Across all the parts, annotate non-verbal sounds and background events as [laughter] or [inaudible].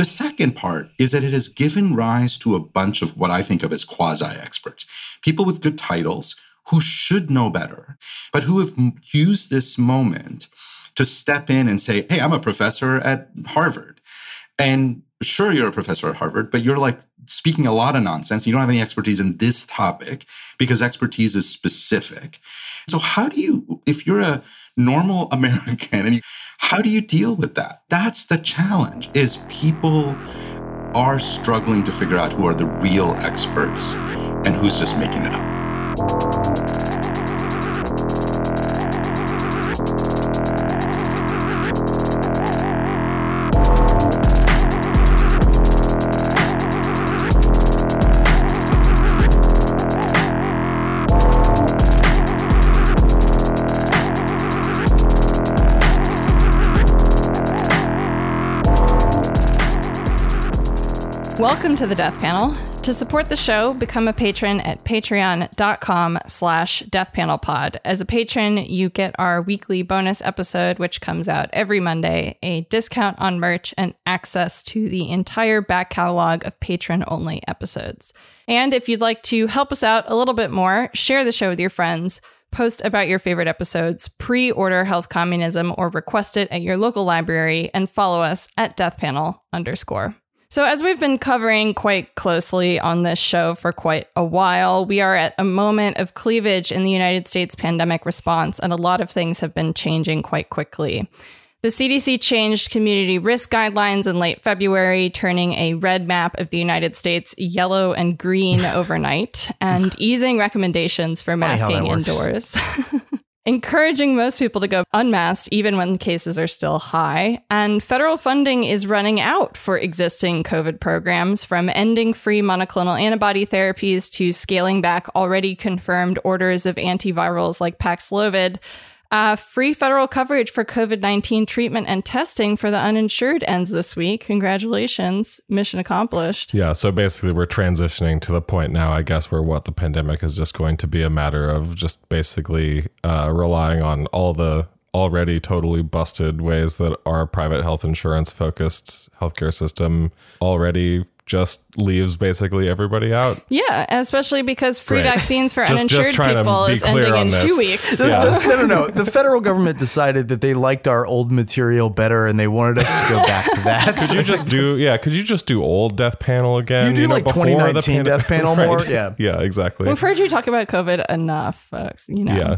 The second part is that it has given rise to a bunch of what I think of as quasi experts, people with good titles who should know better, but who have used this moment to step in and say, Hey, I'm a professor at Harvard. And sure, you're a professor at Harvard, but you're like speaking a lot of nonsense. You don't have any expertise in this topic because expertise is specific. So, how do you, if you're a normal [laughs] American, and how do you deal with that? That's the challenge. Is people are struggling to figure out who are the real experts and who's just making it up. Welcome to the Death Panel. To support the show, become a patron at patreon.com slash deathpanelpod. As a patron, you get our weekly bonus episode, which comes out every Monday, a discount on merch, and access to the entire back catalog of patron-only episodes. And if you'd like to help us out a little bit more, share the show with your friends, post about your favorite episodes, pre-order Health Communism, or request it at your local library, and follow us at deathpanel underscore. So, as we've been covering quite closely on this show for quite a while, we are at a moment of cleavage in the United States pandemic response, and a lot of things have been changing quite quickly. The CDC changed community risk guidelines in late February, turning a red map of the United States yellow and green [laughs] overnight, and easing recommendations for masking indoors. [laughs] encouraging most people to go unmasked even when cases are still high. And federal funding is running out for existing COVID programs, from ending free monoclonal antibody therapies to scaling back already confirmed orders of antivirals like Paxlovid. Uh, free federal coverage for COVID 19 treatment and testing for the uninsured ends this week. Congratulations. Mission accomplished. Yeah. So basically, we're transitioning to the point now, I guess, where what the pandemic is just going to be a matter of just basically uh, relying on all the already totally busted ways that our private health insurance focused healthcare system already just leaves basically everybody out. Yeah, especially because free Great. vaccines for just, uninsured just people is ending in this. two weeks. [laughs] The, yeah. the, no, no, no. The federal government decided that they liked our old material better and they wanted us to go back to that. [laughs] could you just do [laughs] yeah? Could you just do old Death Panel again? You do you know, like 2019 Death Panel right. more. Yeah, yeah, exactly. We've heard you talk about COVID enough, folks. You know. Yeah.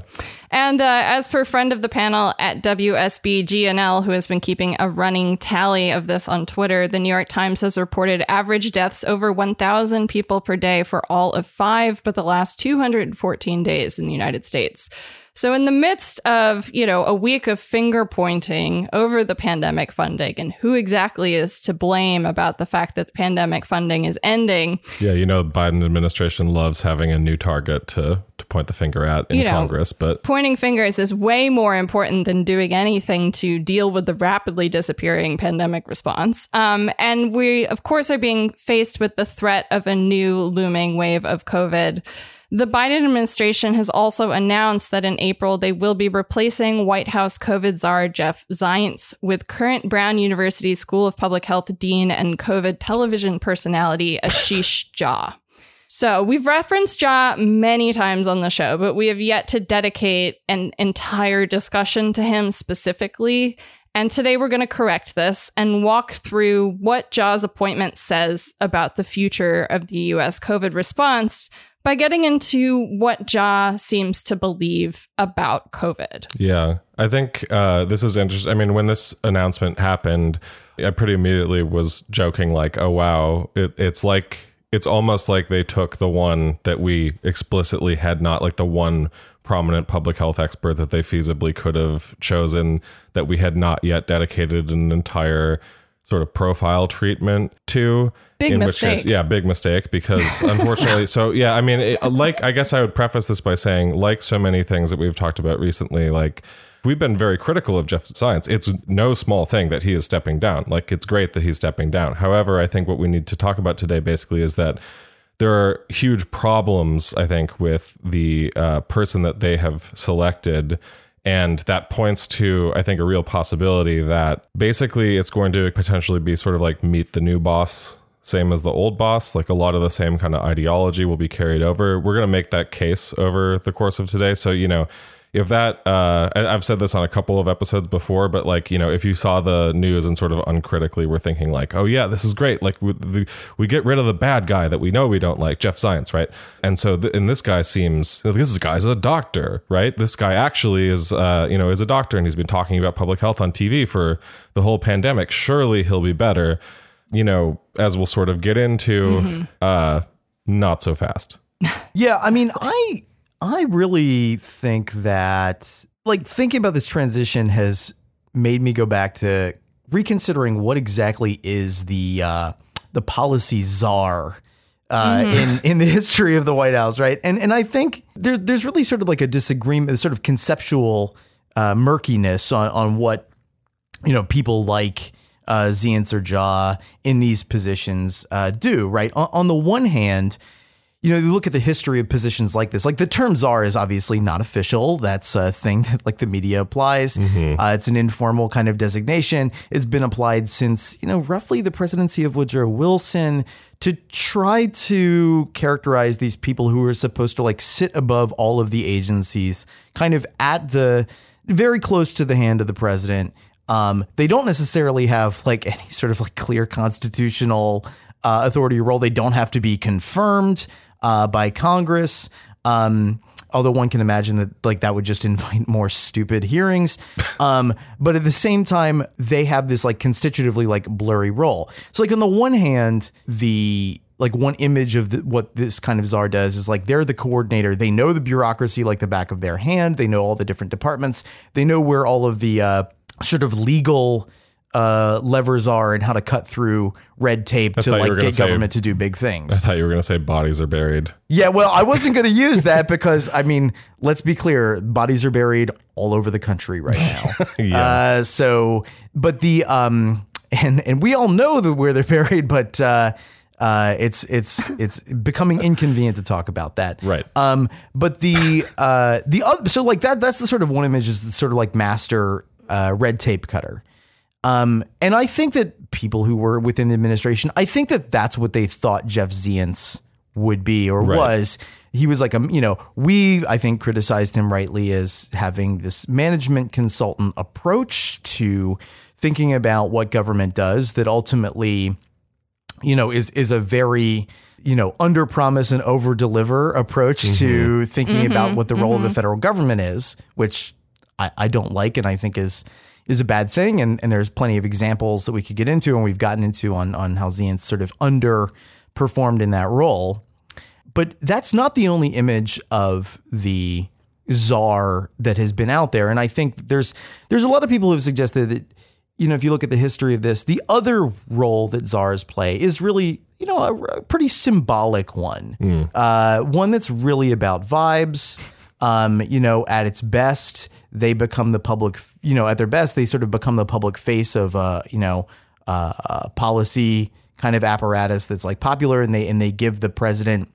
And uh, as per friend of the panel at WSBGNL, who has been keeping a running tally of this on Twitter, the New York Times has reported average deaths over 1,000 people per day for all of five, but the last 214 days in the United States. So, in the midst of, you know, a week of finger pointing over the pandemic funding and who exactly is to blame about the fact that the pandemic funding is ending. Yeah, you know, Biden administration loves having a new target to, to point the finger at in you know, Congress, but pointing fingers is way more important than doing anything to deal with the rapidly disappearing pandemic response. Um, and we, of course, are being faced with the threat of a new looming wave of COVID. The Biden administration has also announced that in April they will be replacing White House COVID czar Jeff Zients with current Brown University School of Public Health dean and COVID television personality Ashish Jha. So we've referenced Jha many times on the show, but we have yet to dedicate an entire discussion to him specifically. And today we're going to correct this and walk through what Jha's appointment says about the future of the US COVID response by getting into what Jha seems to believe about COVID. Yeah, I think uh, this is interesting. I mean, when this announcement happened, I pretty immediately was joking, like, oh, wow, it, it's like, it's almost like they took the one that we explicitly had not, like the one prominent public health expert that they feasibly could have chosen that we had not yet dedicated an entire sort of profile treatment to Big in mistake. Which case, yeah, big mistake because [laughs] unfortunately, so yeah, I mean, it, like, I guess I would preface this by saying, like so many things that we've talked about recently, like, we've been very critical of Jeff Zients. It's no small thing that he is stepping down. Like, it's great that he's stepping down. However, I think what we need to talk about today basically is that there are huge problems, I think, with the uh, person that they have selected And that points to, I think, a real possibility that basically it's going to potentially be sort of like meet the new boss, same as the old boss. Like a lot of the same kind of ideology will be carried over. We're going to make that case over the course of today. So, you know, if that uh, I, have said this on a couple of episodes before but like you know if you saw the news and sort of uncritically were thinking like oh yeah this is great like we, the, we get rid of the bad guy that we know we don't like Jeff Zients right? And so th- and this guy seems this guy's a doctor right? This guy actually is uh, you know is a doctor and he's been talking about public health on tv for the whole pandemic. Surely he'll be better you know as we'll sort of get into mm-hmm. uh not so fast. [laughs] Yeah i mean i I really think that, like, thinking about this transition has made me go back to reconsidering what exactly is the uh, the policy czar uh, mm-hmm. in in the history of the White House, right? And and I think there's there's really sort of like a disagreement, sort of conceptual uh, murkiness on on what you know people like uh, Zients or Jha in these positions uh, do, right? On, on the one hand you know, you look at the history of positions like this. Like the term czar is obviously not official. That's a thing [laughs] that like the media applies. Mm-hmm. Uh, it's an informal kind of designation. It's been applied since you know roughly the presidency of Woodrow Wilson to try to characterize these people who are supposed to like sit above all of the agencies, kind of at the very close to the hand of the president. Um, they don't necessarily have like [laughs] any sort of like clear constitutional uh, authority role. They don't have to be confirmed uh, by Congress. Um, although one can imagine that like that would just [laughs] invite more stupid hearings. Um, but at the same time, they have this like constitutively like blurry role. So like on the one hand, the like one image of the, what this kind of czar does is like they're the coordinator. They know the bureaucracy like the back of their hand. They know all the different departments. They know where all of the uh, sort of legal uh, levers are and how to cut through red tape to like get say, government to do big things. I thought you were going to say bodies are buried. Yeah, well, I wasn't going to use that because I mean, let's be clear, bodies are buried all over the country right [laughs] now. yeah. Uh, so, but the um, and and we all know that where they're buried, but. Uh, uh, it's it's it's becoming inconvenient to talk about that. Right. Um, but the uh, the other, so like that that's the sort of one image is the sort of like master uh, red tape cutter. Um, and I think that people who were within the administration, I think that that's what they thought Jeff Zients would be or right. was. He was like a, you know, we I think criticized him rightly as having this management consultant approach to thinking about what government does that ultimately, you know, is is a very you know, under promise and over deliver approach mm-hmm. to thinking mm-hmm. about what the role mm-hmm. of the mm-hmm. federal government is, which I, I don't like and I think is is a bad thing. And, and there's plenty of examples that we could get into and we've gotten into on, on how Zients sort of underperformed in that role. But that's not the only image of the czar that has been out there. And I think there's there's a lot of people who have suggested that, you know, if you look at the history of this, the other role that czars play is really, you know, a, a pretty symbolic one. Mm. Uh, one that's really about vibes. Um, you know, at its best, they become the public, you know, at their best, they sort of become the public face of, uh, you know, uh, policy kind of apparatus that's like popular, and they and they give the president,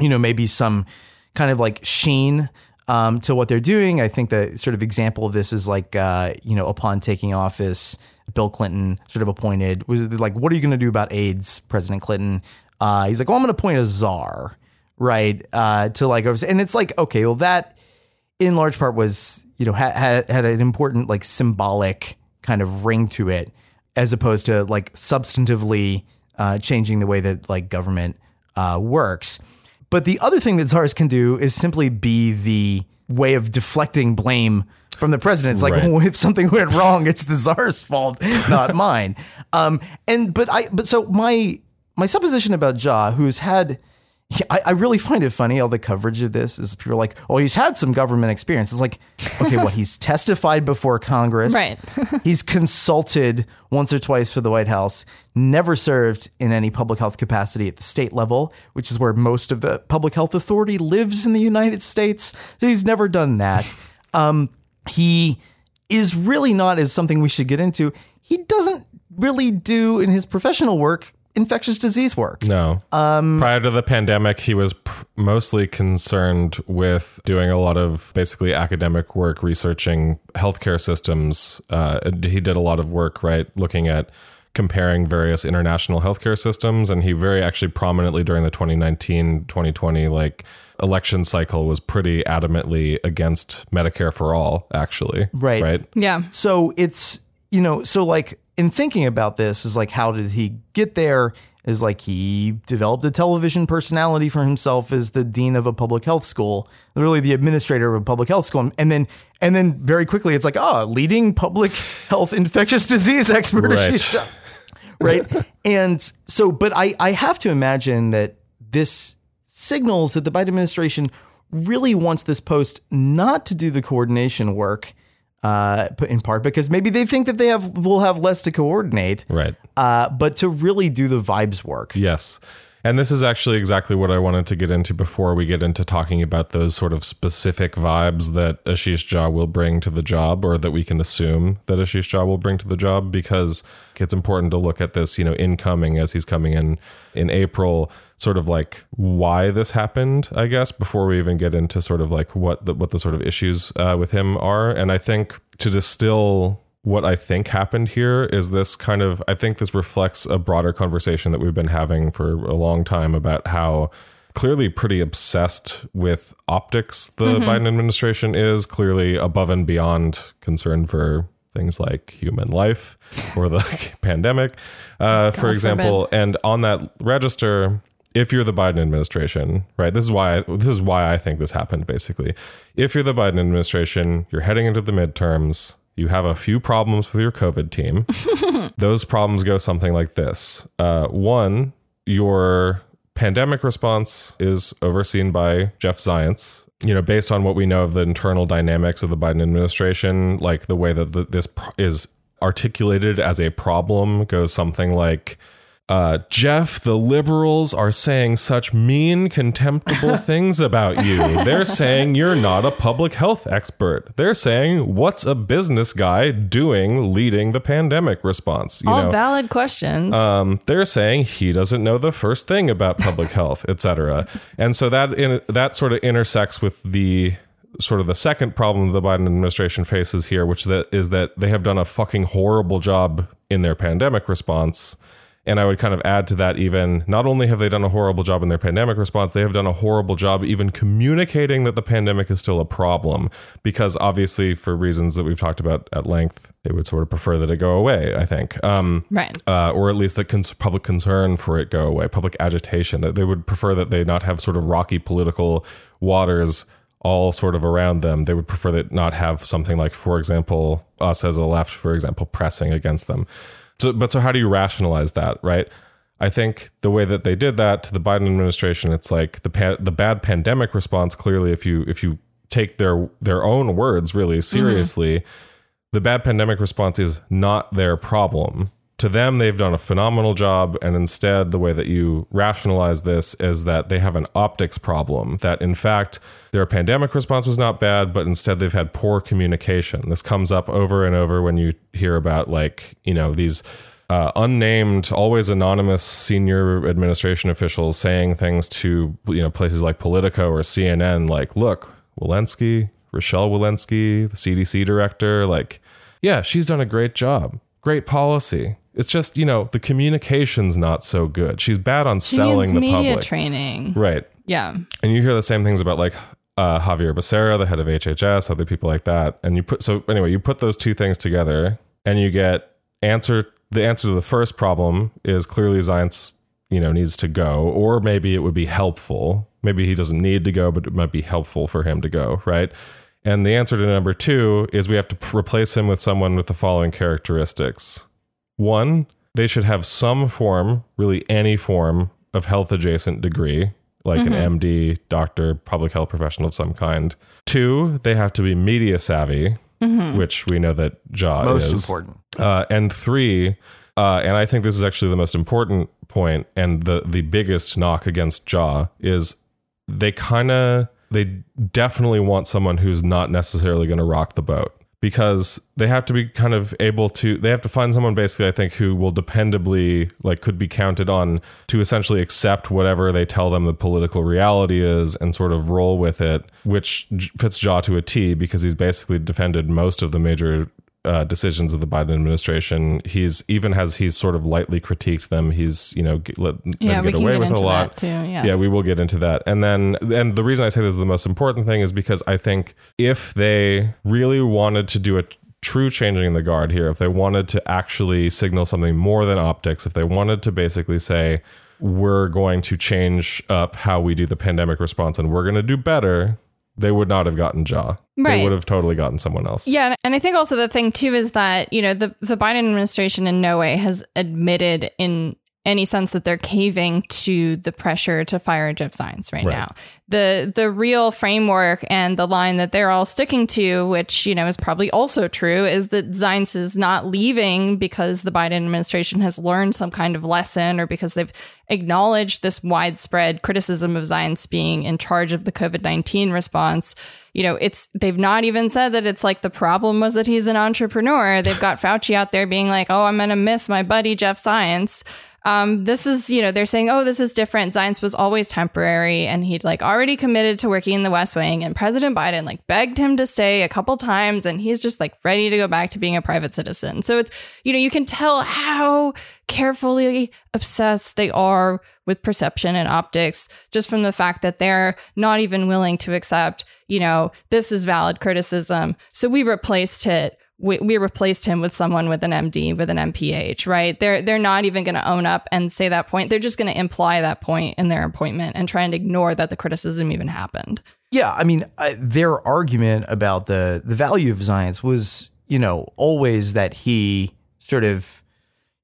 you know, maybe some kind of like sheen um, to what they're doing. I think the sort of example of this is like, uh, you know, upon taking office, Bill Clinton sort of appointed was like, what are you going to do about AIDS, President Clinton? Uh, he's like, well, I'm going to appoint a czar, right? Uh, to like, and it's like, okay, well, that in large part was you know had had, had an important like symbolic kind of ring to it as opposed to like substantively uh, changing the way that like government uh, works. But the other thing that czars can do is simply be the way of deflecting blame from the president. It's like right. if something went wrong, it's the czar's fault, not mine. Um, and but I but so my my supposition about Jha, who's had I, I, really find it funny all the coverage of this is people are like, oh, he's had some government experience. It's like, okay, well, He's [laughs] testified before Congress. Right. [laughs] he's consulted once or twice for the White House, never served in any public health capacity at the state level, which is where most of the public health authority lives in the United States. So he's never done that. [laughs] Um, he is really not as something we should get into. He doesn't really do in his professional work infectious disease work. No. Um, Prior to the pandemic, he was pr- mostly concerned with doing a lot of basically academic work, researching healthcare systems. Uh, he did a lot of work, right, looking at comparing various international healthcare systems. And he very actually prominently during the 2019 2020 like election cycle was pretty adamantly against Medicare for all, actually. Right. Right. Yeah. So it's, you know, so like in thinking about this is like, how did he get there? Is like he developed a television personality for himself as the dean of a public health school, really the administrator of a public health school, and then and then very quickly it's like, oh, leading public [laughs] health infectious disease [laughs] expert. Right. [laughs] right. and so, but I I have to imagine that this signals that the Biden administration really wants this post not to do the coordination work uh, in part because maybe they think that they have will have less to coordinate, Right. uh, but to really do the vibes work. Yes. And this is actually exactly what I wanted to get into before we get into talking about those sort of specific vibes that Ashish Jha will bring to the job or that we can assume that Ashish Jha will bring to the job because it's important to look at this, you know, incoming as he's coming in in April, sort of like why this happened, I guess, before we even get into sort of like what the, what the sort of issues uh, with him are. And I think to distill what I think happened here is this kind of I think this reflects a broader conversation that we've been having for a long time about how clearly pretty obsessed with optics the Biden administration is clearly above and beyond concern for things like human life or the [laughs] [laughs] pandemic uh, for example and on that register if you're the Biden administration, right? This is why this is why I think this happened basically. If you're the Biden administration, you're heading into the midterms, you have a few problems with your COVID team. [laughs] Those problems go something like this. Uh, one, your pandemic response is overseen by Jeff Zients. You know, based on what we know of the internal dynamics of the Biden administration, like the way that the, this is articulated as a problem goes something like uh, Jeff, the liberals are saying such mean, contemptible [laughs] things about you. They're saying you're not a public health expert. They're saying, what's a business guy doing leading the pandemic response? You All know, valid questions. um, they're saying he doesn't know the first thing about public health, et cetera. And so that in, that sort of intersects with the sort of the second problem the Biden administration faces here, which is that is that they have done a fucking horrible job in their pandemic response. And I would kind of add to that even not only have they done a horrible job in their pandemic response, they have done a horrible job even communicating that the pandemic is still a problem. Because obviously, for reasons that we've talked about at length, they would sort of prefer that it go away, I think. Um, right. uh, or at least the cons- public concern for it go away, public agitation. That they would prefer that they not have sort of rocky political waters all sort of around them. They would prefer that not have something like, for example, us as a left, for example, pressing against them. So, but so how do you rationalize that, right? I think the way that they did that to the Biden administration, it's like the pa- the bad pandemic response. Clearly, if you if you take their their own words really mm-hmm. seriously, the bad pandemic response is not their problem. To them, they've done a phenomenal job, and instead, the way that you rationalize this is that they have an optics problem. That in fact, their pandemic response was not bad, but instead they've had poor communication. This comes up over and over when you hear about like you know these uh, unnamed, always anonymous senior administration officials saying things to you know places like Politico or CNN, like, "Look, Walensky, Rochelle Walensky, the CDC director, like, yeah, she's done a great job, great policy. It's just you know the communication's not so good. She's bad on She selling the media public, training. right? Yeah. And you hear the same things about like uh, Javier Becerra, the head of HHS, other people like that. And you put so anyway, you put those two things together, and you get answer. The answer to the first problem is clearly Zients, you know, needs to go, or maybe it would be helpful. Maybe he doesn't need to go, but it might be helpful for him to go, right? And the answer to number two is we have to p- replace him with someone with the following characteristics. One, they should have some form, really any form of health adjacent degree, like an MD, doctor, public health professional of some kind. Two, they have to be media savvy, which we know that Jha Most is. important. Uh, and three, uh, and I think this is actually the most important point and the the biggest knock against Jha is they kind of they definitely want someone who's not necessarily going to rock the boat because they have to be kind of able to they have to find someone basically I think who will dependably like could be counted on to essentially accept whatever they tell them the political reality is and sort of roll with it which fits Jha to a T because he's basically defended most of the major uh, decisions of the Biden administration. He's even has he's sort of lightly critiqued them. He's you know get, let Yeah, them get away get with a lot. too. Yeah. Yeah, we will get into that. And then and the reason I say this is the most important thing is because I think if they really wanted to do a true changing in the guard here, if they wanted to actually signal something more than optics, if they wanted to basically say we're going to change up how we do the pandemic response and we're going to do better, they would not have gotten Jha. They would have totally gotten someone else. Yeah, and I think also the thing too is that you know the the Biden administration in no way has admitted in any sense that they're caving to the pressure to fire Jeff Zients right, Right. now. The the real framework and the line that they're all sticking to, which you know is probably also true, is that Zients is not leaving because the Biden administration has learned some kind of lesson or because they've acknowledged this widespread criticism of Zients being in charge of the COVID nineteen response you know, it's they've not even said that it's like the problem was that he's an entrepreneur. They've got Fauci out there being like, "Oh, I'm going to miss my buddy Jeff Zients." Um, this is, you know, they're saying, "Oh, this is different. Zients was always temporary, and he'd like already committed to working in the West Wing." And President Biden like begged him to stay a couple times, and he's just like ready to go back to being a private citizen. So it's, you know, you can tell how carefully obsessed they are with perception and optics just from the fact that they're not even willing to accept, you know, this is valid criticism. So we replaced it. We, we replaced him with someone with an MD, with an MPH, right? They're they're not even going to own up and say that point. They're just going to imply that point in their appointment and try and ignore that the criticism even happened. Yeah, I mean, I, their argument about the the value of Zients was, you know, always that he sort of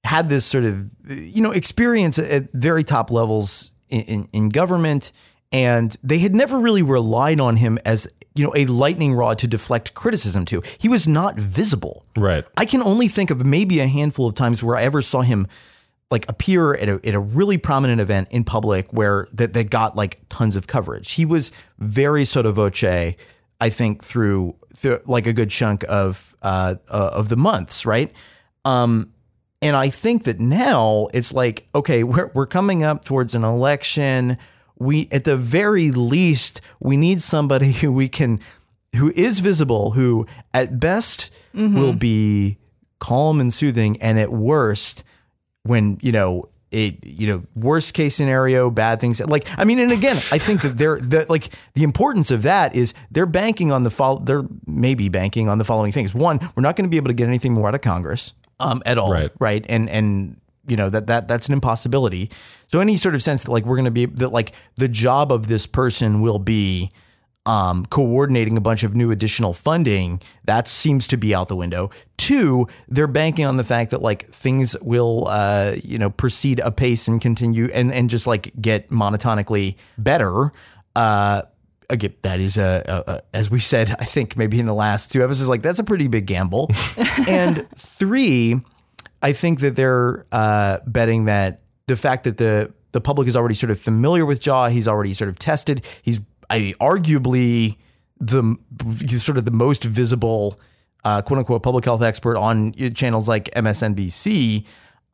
had this sort of, you know, experience at very top levels in, in, in government, and they had never really relied on him as, you know, a lightning rod to deflect criticism to. He was not visible. Right. I can only think of maybe a handful of times where I ever saw him like appear at a, at a really prominent event in public where that, that got like tons of coverage. He was very sotto voce, I think, through, through like a good chunk of uh, uh, of the months, right? Um, and I think that now it's like, okay, we're we're coming up towards an election. We at the very least we need somebody [laughs] who we can who is visible, who at best will be calm and soothing, and at worst, when you know it, you know, worst case scenario, bad things. Like, I mean, and again, I think that they're that like the importance of that is they're banking on the fall. They're maybe banking on the following things. One, we're not going to be able to get anything more out of Congress um, at all, Right. right? And and you know that that that's an impossibility. So any sort of sense that like we're going to be that like the job of this person will be um, coordinating a bunch of new additional funding that seems to be out the window. Two, they're banking on the fact that like things will uh, you know proceed apace and continue and and just like get monotonically better. Uh, again, that is a, a, a as we said, I think maybe in the last two episodes, like that's a pretty big gamble. [laughs] and three, I think that they're uh, betting that the fact that the the public is already sort of familiar with Jha, he's already sort of tested. He's I arguably the he's sort of the most visible uh, quote unquote public health expert on channels like MSNBC.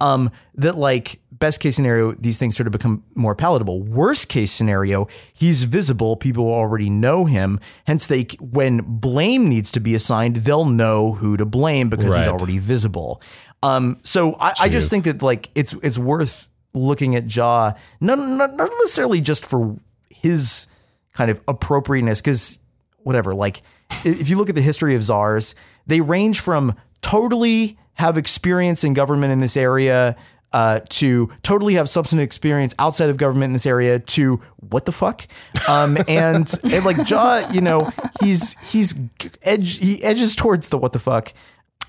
Um, that like best case scenario, these things sort of become more palatable. Worst case scenario, he's visible. People already know him. Hence, they when blame needs to be assigned, they'll know who to blame because he's already visible. Um, so I, I just think that like it's it's worth looking at Jha, not not, not necessarily just for his kind of appropriateness, because whatever. Like if you look at the history of czars, they range from totally have experience in government in this area. Uh, to totally have substantive experience outside of government in this area to what the fuck um, and, and like Jha you know he's he's edge he edges towards the what the fuck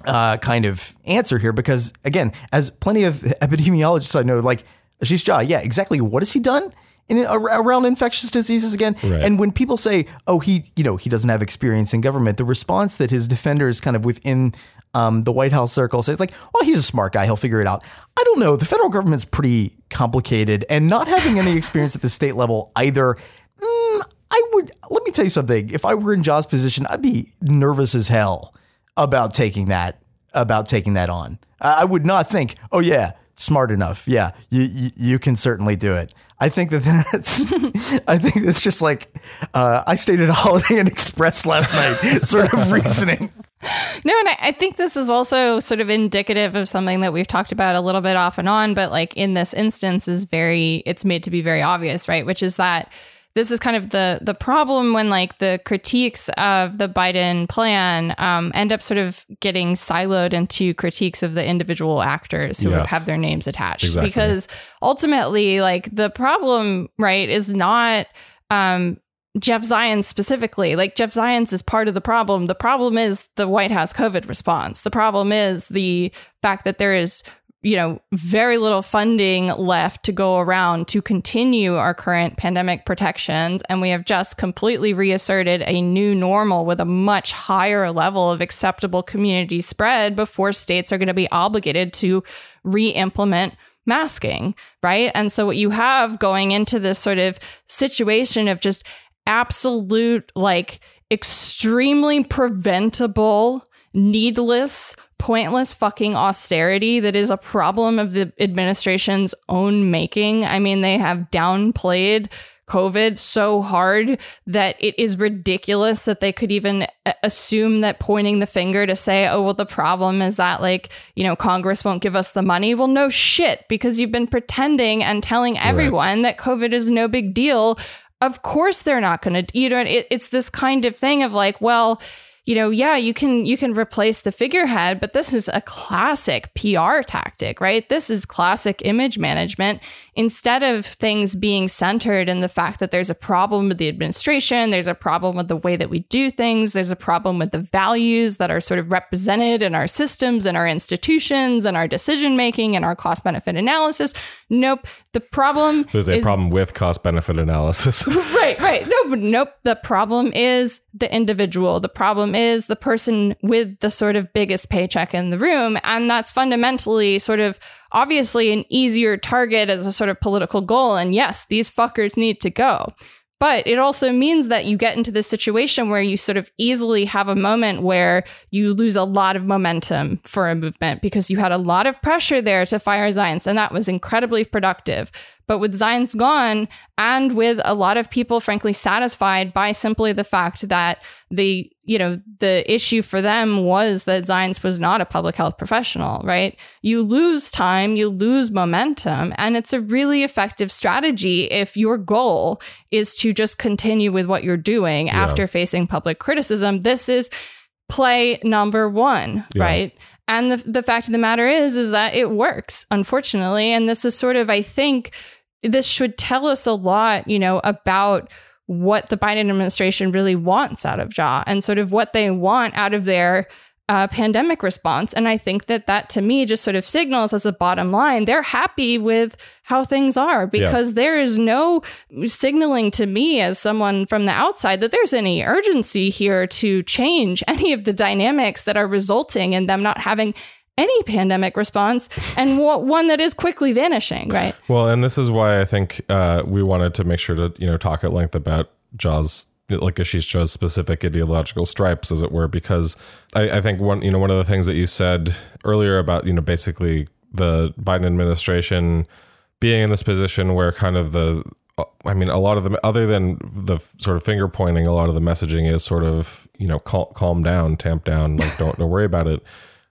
uh, kind of answer here because again, as plenty of epidemiologists I know, like Ashish Jha, yeah, exactly. What has he done in around infectious diseases again? Right. And when people say, "Oh, he, you know, he doesn't have experience in government," the response that his defenders kind of within um, the White House circle say it's like, "Well, he's a smart guy; he'll figure it out." I don't know. The federal government's pretty complicated, and not having any experience at the state level either. mm, I would let me tell you something. If I were in Jha's position, I'd be nervous as hell about taking that about taking that on. I would not think, oh yeah, smart enough. Yeah, you you, you can certainly do it. I think that [laughs] that's I think it's just like uh, I stayed at a Holiday Inn Express last night [laughs] sort of reasoning. No, and I, I think this is also sort of indicative of something that we've talked about a little bit off and on, but like in this instance is very it's made to be very obvious, right? Which is that this is kind of the the problem when like the critiques of the Biden plan um, end up sort of getting siloed into critiques of the individual actors who Yes. have their names attached. Exactly. Because ultimately, like the problem, right, is not um, Jeff Zients specifically. Like Jeff Zients is part of the problem. The problem is the White House COVID response. The problem is the fact that there is you know, very little funding left to go around to continue our current pandemic protections. And we have just completely reasserted a new normal with a much higher level of acceptable community spread before states are going to be obligated to re implement masking, right? And so, what you have going into this sort of situation of just absolute, like, extremely preventable, needless, pointless fucking austerity that is a problem of the administration's own making. I mean, they have downplayed COVID so hard that it is ridiculous that they could even assume that pointing the finger to say, oh, well, the problem is that, like, you know, Congress won't give us the money. Well, no shit, because you've been pretending and telling everyone that COVID is no big deal. Of course, they're not going to, you know, it, it's this kind of thing of like, well, you know, yeah, you can you can replace the figurehead, but this is a classic PR tactic, right? This is classic image management. Instead of things being centered in the fact that there's a problem with the administration, there's a problem with the way that we do things, there's a problem with the values that are sort of represented in our systems and our institutions and our decision making and our cost benefit analysis. Nope. The problem There's a is problem with cost benefit analysis. [laughs] right, right. No, nope. The problem is the individual. The problem is the person with the sort of biggest paycheck in the room. And that's fundamentally sort of obviously an easier target as a sort of political goal. And yes, these fuckers need to go. But it also means that you get into this situation where you sort of easily have a moment where you lose a lot of momentum for a movement because you had a lot of pressure there to fire Zients, and that was incredibly productive. But with Zients gone, and with a lot of people, frankly, satisfied by simply the fact that the you know the issue for them was that Zients was not a public health professional, right? You lose time, you lose momentum, and it's a really effective strategy if your goal is to just continue with what you're doing after facing public criticism. This is play number one, Yeah. right? And the, the fact of the matter is, is that it works, unfortunately. And this is sort of, I think, this should tell us a lot, you know, about what the Biden administration really wants out of Jha and sort of what they want out of their uh, pandemic response. And I think that that to me just sort of signals as a bottom line, they're happy with how things are because there is no signaling to me as someone from the outside that there's any urgency here to change any of the dynamics that are resulting in them not having any pandemic response and [laughs] one that is quickly vanishing, right? Well, and this is why I think uh, we wanted to make sure to you know talk at length about Jha's, like Ashish Jha's specific ideological stripes, as it were, because I, I think one you know one of the things that you said earlier about you know basically the Biden administration being in this position where kind of the I mean, a lot of them, other than the sort of finger pointing, a lot of the messaging is sort of, you know, cal- calm down, tamp down, like don't, don't worry about it.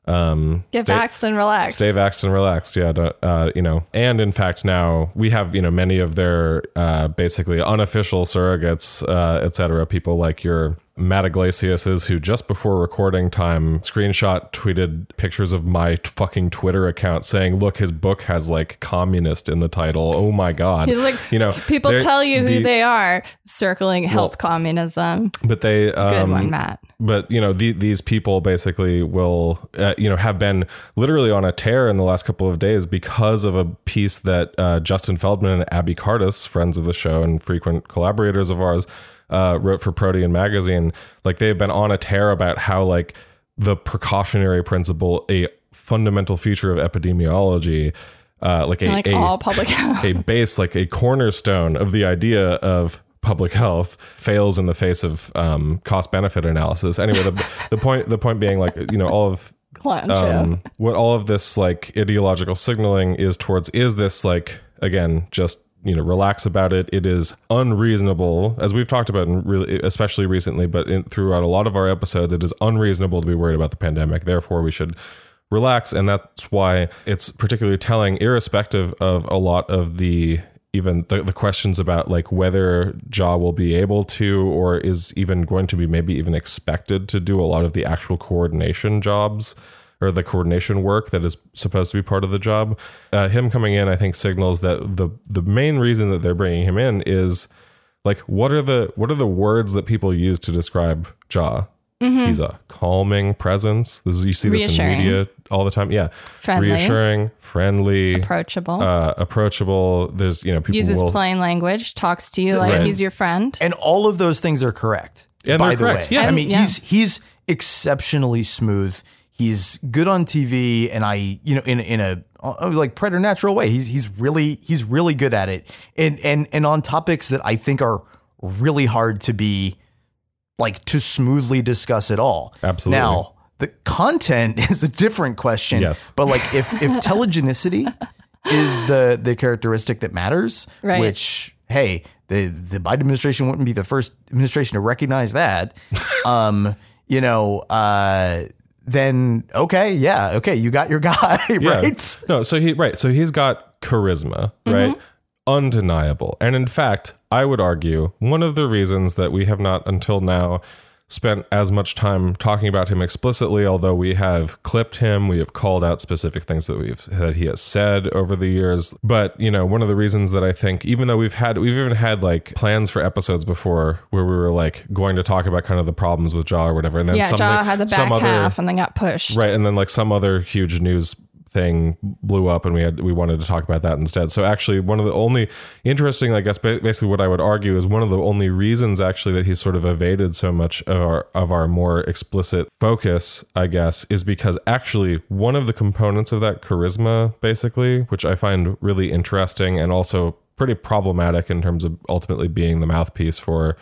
Um, Get stay- vaxxed and relaxed. stay vaxxed and relaxed. Yeah, uh, you know, and in fact, now we have you know many of their uh, basically unofficial surrogates, uh, et cetera. People like your Matt Yglesias, who just before recording time screenshot tweeted pictures of my t- fucking Twitter account saying, "Look, his book has like communist in the title. Oh my god!" He's like, you know, people tell you who the- they are, circling health communism. but they Good um, one, Matt. but you know the, these people basically will uh, you know have been literally on a tear in the last couple of days because of a piece that uh, Justin Feldman and Abby Cartus, friends of the show and frequent collaborators of ours, uh, wrote for Protean magazine. Like they've been on a tear about how like the precautionary principle, a fundamental feature of epidemiology, uh, like a, like a all public [laughs] health. a base, like a cornerstone of the idea of public health fails in the face of um, cost benefit analysis. Anyway, the, the point the point being like you know all of um, what all of this like ideological signaling is towards is this like again just you know relax about it. It is unreasonable as we've talked about and really especially recently but in, throughout a lot of our episodes it is unreasonable to be worried about the pandemic. Therefore we should relax. And that's why it's particularly telling irrespective of a lot of the even the, the questions about like whether Jha will be able to or is even going to be maybe even expected to do a lot of the actual coordination jobs or the coordination work that is supposed to be part of the job uh, him coming in i think signals that the the main reason that they're bringing him in is like what are the what are the words that people use to describe Jha he's a calming presence this is you see this in media all the time yeah Friendly. reassuring friendly Approachable. uh, approachable. There's you know people uses will plain language, talks to you like Right. he's your friend. And all of those things are correct. And by the correct, way, yeah. I mean, yeah. he's he's exceptionally smooth. He's good on TV, and I, you know, in in a uh, like preternatural way. He's he's really he's really good at it, and and and on topics that I think are really hard to be like to smoothly discuss at all. Absolutely. Now the content [laughs] is a different question. Yes. but like if if telegenicity is the the characteristic that matters, Right. which hey, the the Biden administration wouldn't be the first administration to recognize that. [laughs] um, you know, uh, then okay, yeah, okay, you got your [laughs] guy, Yeah. right? No, so he right. So he's got charisma, mm-hmm. right? Undeniable. And in fact, I would argue one of the reasons that we have not until now spent as much time talking about him explicitly, although we have clipped him, we have called out specific things that we've that he has said over the years. But you know, one of the reasons that I think, even though we've had we've even had like plans for episodes before where we were like going to talk about kind of the problems with Jha or whatever, and then Yeah, Jha had the back other half and then got pushed. right and then like some other huge news thing blew up and we had we wanted to talk about that instead. So actually one of the only interesting i guess basically what i would argue is one of the only reasons actually that he's sort of evaded so much of our of our more explicit focus i guess is because actually one of the components of that charisma basically which i find really interesting and also pretty problematic in terms of ultimately being the mouthpiece for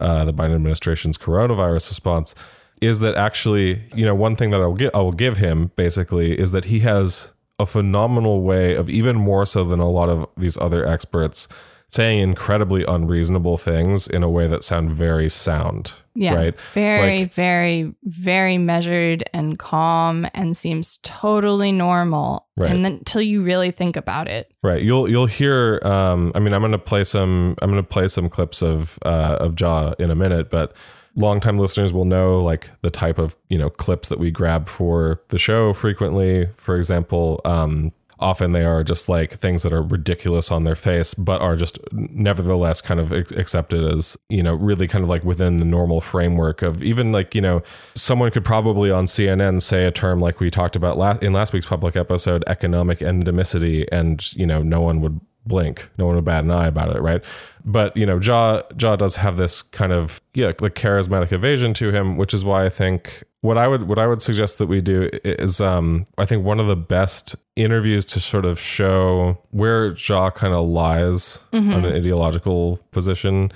uh, the Biden administration's coronavirus response is that actually, you know, one thing that I will give I will give him basically is that he has a phenomenal way of even more so than a lot of these other experts saying incredibly unreasonable things in a way that sound very sound. Yeah. Right. Very, Like- very, very measured and calm and seems totally normal. Right. And then until you really think about it. Right. You'll you'll hear. Um, I mean, I'm going to play some. I'm to play some clips of uh, of Jha in a minute, but longtime listeners will know like the type of you know clips that we grab for the show frequently. For example, um, often they are just like things that are ridiculous on their face, but are just nevertheless kind of accepted as you know really kind of like within the normal framework of even like you know someone could probably on CNN say a term like we talked about last in last week's public episode, economic endemicity, and you know no one would blink, no one would bat an eye about it, right? But you know, Jha Jha does have this kind of yeah, like charismatic evasion to him, which is why I think what I would what I would suggest that we do is um I think one of the best interviews to sort of show where Jha kind of lies on an ideological position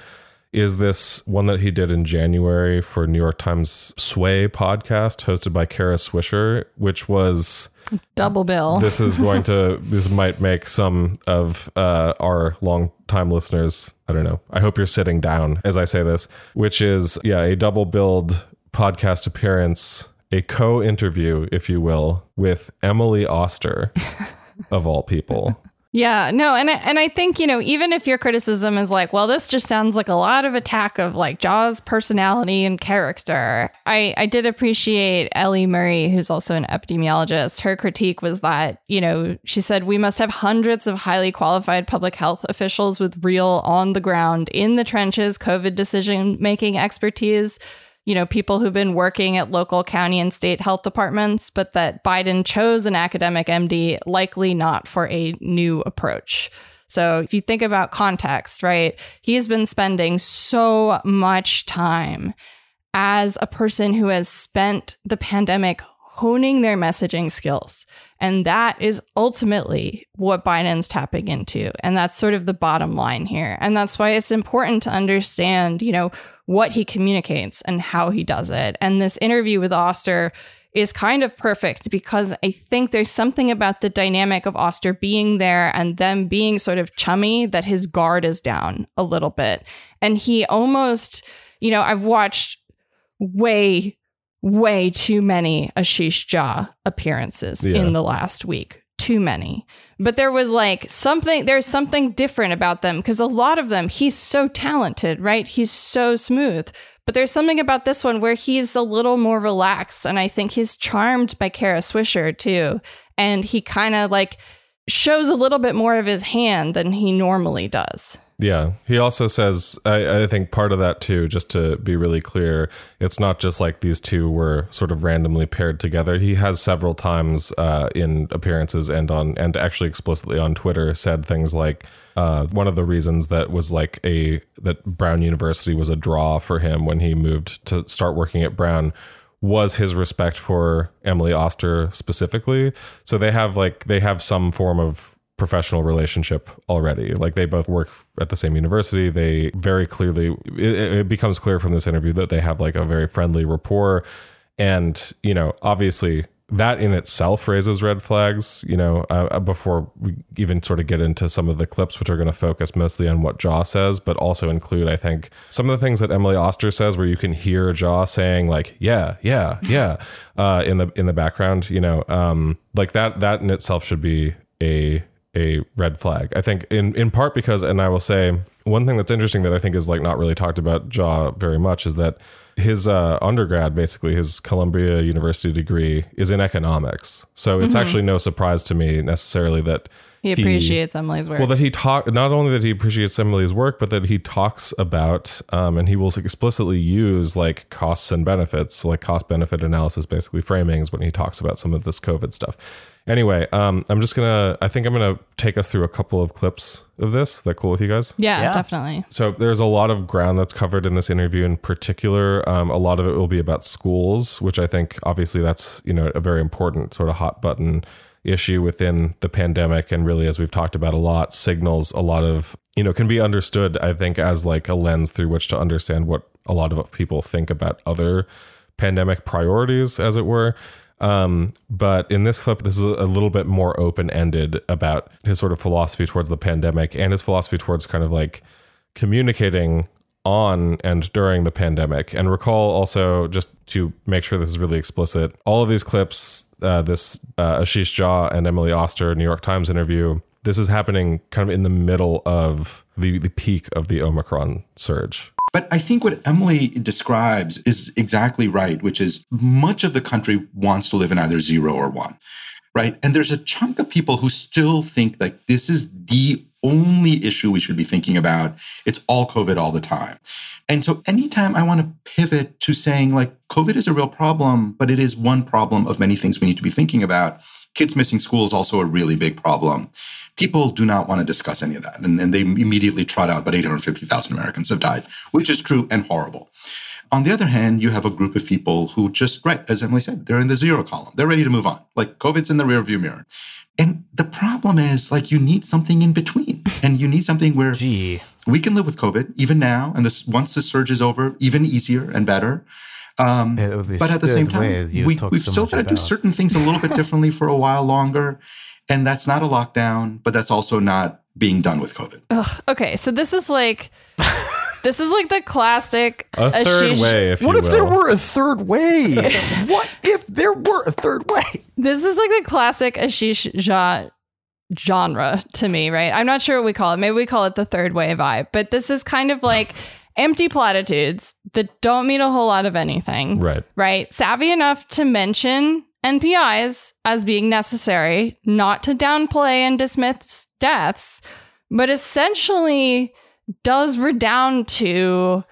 is this one that he did in January for New York Times Sway podcast hosted by Kara Swisher, which was [laughs] Double bill. this is going to this might make some of uh, our long time listeners i don't know i hope you're sitting down as i say this which is yeah a double build podcast appearance a co-interview if you will with emily oster [laughs] of all people Yeah, no, and I, and I think you know even if your criticism is like, well, this just sounds like a lot of attack of like Jha's personality and character. I I did appreciate Ellie Murray, who's also an epidemiologist. Her critique was that you know she said we must have hundreds of highly qualified public health officials with real on the ground in the trenches COVID decision making expertise you know, people who've been working at local county and state health departments, but that Biden chose an academic MD, likely not for a new approach. So if you think about context, right, he has been spending so much time as a person who has spent the pandemic honing their messaging skills. And that is ultimately what Biden's tapping into. And that's sort of the bottom line here. And that's why it's important to understand, you know, what he communicates and how he does it. And this interview with Oster is kind of perfect because I think there's something about the dynamic of Oster being there and them being sort of chummy that his guard is down a little bit. And he almost, you know, I've watched way, way too many Ashish Jha appearances Yeah. in the last week. Too many. But there was like something, there's something different about them because a lot of them, he's so talented, right? He's so smooth. But there's something about this one where he's a little more relaxed. And I think he's charmed by Kara Swisher too. And he kind of like shows a little bit more of his hand than he normally does. Yeah. He also says, I, I think part of that too, just to be really clear, it's not just like these two were sort of randomly paired together. He has several times uh, in appearances and on, and actually explicitly on Twitter said things like, uh, one of the reasons that was like a, that Brown University was a draw for him when he moved to start working at Brown was his respect for Emily Oster specifically. So they have like, they have some form of professional relationship already. Like they both work at the same university. They very clearly, it, it becomes clear from this interview that they have like a very friendly rapport. And, you know, obviously that in itself raises red flags, you know, uh, before we even sort of get into some of the clips, which are going to focus mostly on what Jha says, but also include, I think, some of the things that Emily Oster says, where you can hear Jha saying like, yeah, yeah, yeah, [laughs] uh, in the, in the background, you know, um, like that, that in itself should be a, a red flag. I think in in part because, and I will say one thing that's interesting that I think is like not really talked about Jha very much is that his uh, undergrad, basically his Columbia University degree, is in economics. So it's actually no surprise to me necessarily that He appreciates Emily's work. well, that he talk not only that he appreciates Emily's work, but that he talks about um, and he will explicitly use like costs and benefits, like cost benefit analysis, basically framings when he talks about some of this COVID stuff. Anyway, um, I'm just gonna. I think I'm gonna take us through a couple of clips of this. That cool with you guys? yeah, Yeah. definitely. So there's a lot of ground that's covered in this interview. In particular, um, a lot of it will be about schools, which I think obviously that's you know a very important sort of hot button issue within the pandemic, and really as we've talked about a lot, signals a lot of you know can be understood. I think as like a lens through which to understand what a lot of people think about other pandemic priorities, as it were. Um, but in this clip, this is a little bit more open ended about his sort of philosophy towards the pandemic and his philosophy towards kind of like communicating on and during the pandemic. And recall also, just to make sure this is really explicit, all of these clips, uh, this uh, Ashish Jha and Emily Oster New York Times interview, this is happening kind of in the middle of the, the peak of the Omicron surge. But I think what Emily describes is exactly right, which is much of the country wants to live in either zero or one, right? And there's a chunk of people who still think like this is the only issue we should be thinking about. It's all COVID all the time. And so anytime I want to pivot to saying like COVID is a real problem, but it is one problem of many things we need to be thinking about. Kids missing school is also a really big problem. People do not want to discuss any of that. And, and they immediately trot out, but 850,000 Americans have died, which is true and horrible. On the other hand, you have a group of people who just, right, as Emily said, they're in the zero column. They're ready to move on. Like COVID's in the rearview mirror. And the problem is, like, you need something in between. And you need something where Gee. we can live with COVID even now. And this, once the surge is over, even easier and better. Um, but at the same time, we, we've so still got to do certain things a little bit [laughs] differently for a while longer. And that's not a lockdown, but that's also not being done with COVID. Ugh, okay, so this is like [laughs] this is like the classic A third Ashish- way, if What you if there were a third way? [laughs] what if there were a third way? This is like the classic Ashish Jha genre to me, right? I'm not sure what we call it. Maybe we call it the third way vibe, but this is kind of like [laughs] empty platitudes that don't mean a whole lot of anything. Right. Right? Savvy enough to mention NPIs as being necessary, not to downplay and dismiss deaths, but essentially does redound to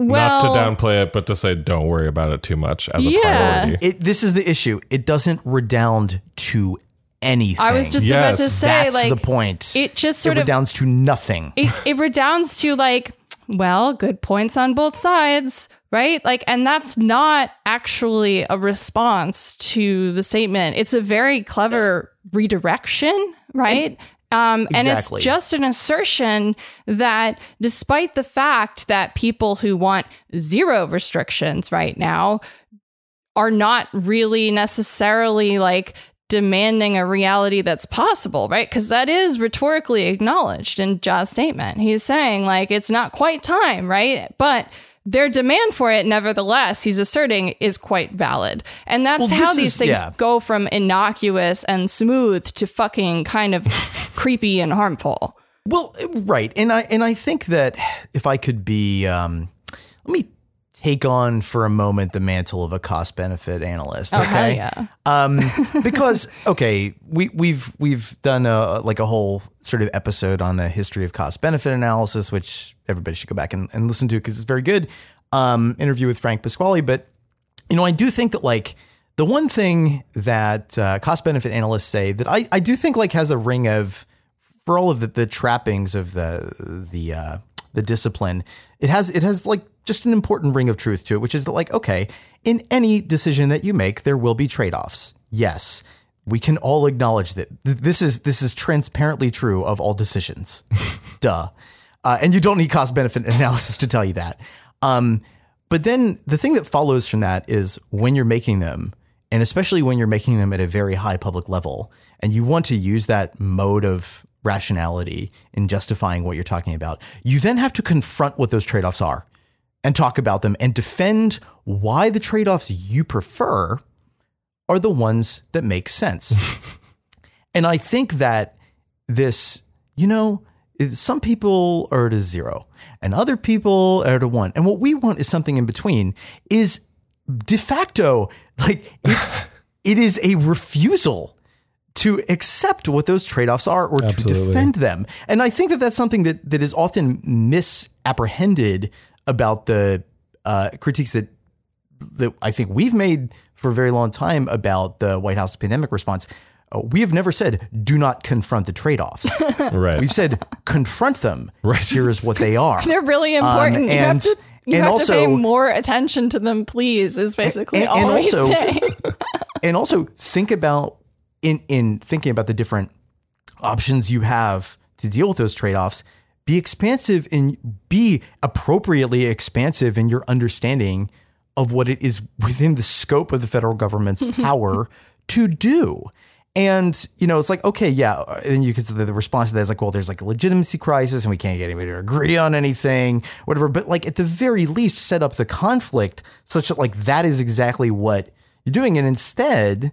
well Not to downplay it, but to say don't worry about it too much as a Yeah. priority. It, this is the issue. It doesn't redound to anything. I was just Yes. about to say That's like the point. it just it sort of redounds to nothing. it, it redounds to like, well, good points on both sides. Right? Like, and that's not actually a response to the statement. It's a very clever redirection, right? Um, and Exactly. it's just an assertion that despite the fact that people who want zero restrictions right now are not really necessarily like demanding a reality that's possible, right? Because that is rhetorically acknowledged in Jha's statement. He's saying, like, it's not quite time, right? But their demand for it, nevertheless, he's asserting, is quite valid. And that's Well, how these is- things yeah. go from innocuous and smooth to fucking kind of [laughs] creepy and harmful. Well, right, and I and I think that if I could be, um, let me take on for a moment the mantle of a cost benefit analyst. Oh, Okay, hell yeah. um, [laughs] because okay, we we've we've done a like a whole sort of episode on the history of cost benefit analysis, which everybody should go back and, and listen to because it's very good. Um, interview with Frank Pasquale, but you know, I do think that like the one thing that uh, cost benefit analysts say that I, I do think like has a ring of for all of the, the trappings of the the uh, the discipline, it has it has like just an important ring of truth to it, which is that like okay, in any decision that you make, there will be trade offs. Yes, we can all acknowledge that Th- this is this is transparently true of all decisions. [laughs] Duh, uh, and you don't need cost benefit analysis to tell you that. Um, but then the thing that follows from that is when you're making them, and especially when you're making them at a very high public level, and you want to use that mode of rationality in justifying what you're talking about, you then have to confront what those trade offs are and talk about them and defend why the trade offs you prefer are the ones that make sense. [laughs] and I think that this, you know, some people are at a zero and other people are at a one. And what we want is something in between is de facto like it, [laughs] it is a refusal to accept what those trade-offs are or to defend them. And I think that that's something that that is often misapprehended about the uh, critiques that that I think we've made for a very long time about the White House pandemic response. Uh, we have never said do not confront the trade-offs. [laughs] Right. We've said confront them. [laughs] Right. Here is what they are. [laughs] They're really important. you have and- to, you and have to pay more attention to them, please, is basically and- all and we also- say. and also think about in in thinking about the different options you have to deal with those trade-offs be expansive and be appropriately expansive in your understanding of what it is within the scope of the federal government's [laughs] power to do. And you know it's like okay yeah and you can the, the response to that is like well there's like a legitimacy crisis and we can't get anybody to agree on anything whatever. But like at the very least set up the conflict such that like that is exactly what you're doing. And instead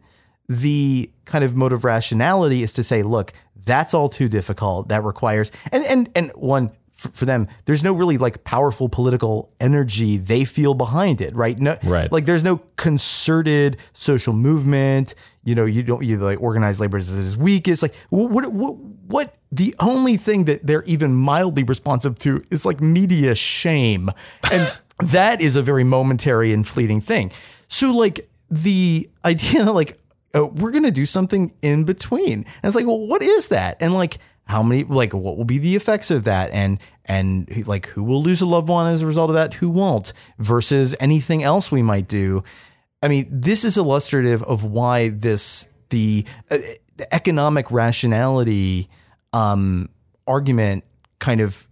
the kind of mode of rationality is to say look that's all too difficult. That requires and and and one for, for them there's no really like powerful political energy they feel behind it right? No Right. like there's no concerted social movement. You know you don't you like organized labor is as weak as like what what what the only thing that they're even mildly responsive to is like media shame. And [laughs] that is a very momentary and fleeting thing. So like the idea that like uh, we're gonna do something in between. And it's like well what is that? And like how many like what will be the effects of that? And and like who will lose a loved one as a result of that? Who won't? Versus anything else we might do. I mean this is illustrative of why this the, uh, the economic rationality um argument kind of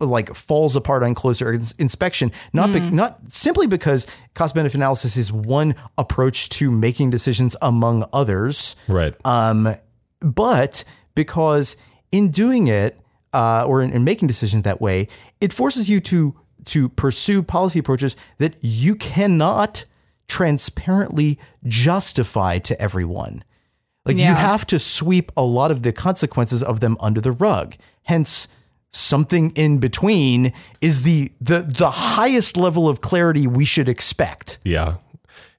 like falls apart on closer ins- inspection not be- not simply because cost benefit analysis is one approach to making decisions among others right. um, but because in doing it uh, or in, in making decisions that way, it forces you to to pursue policy approaches that you cannot transparently justify to everyone. Like you have to sweep a lot of the consequences of them under the rug. Hence, something in between is the the the highest level of clarity we should expect. yeah.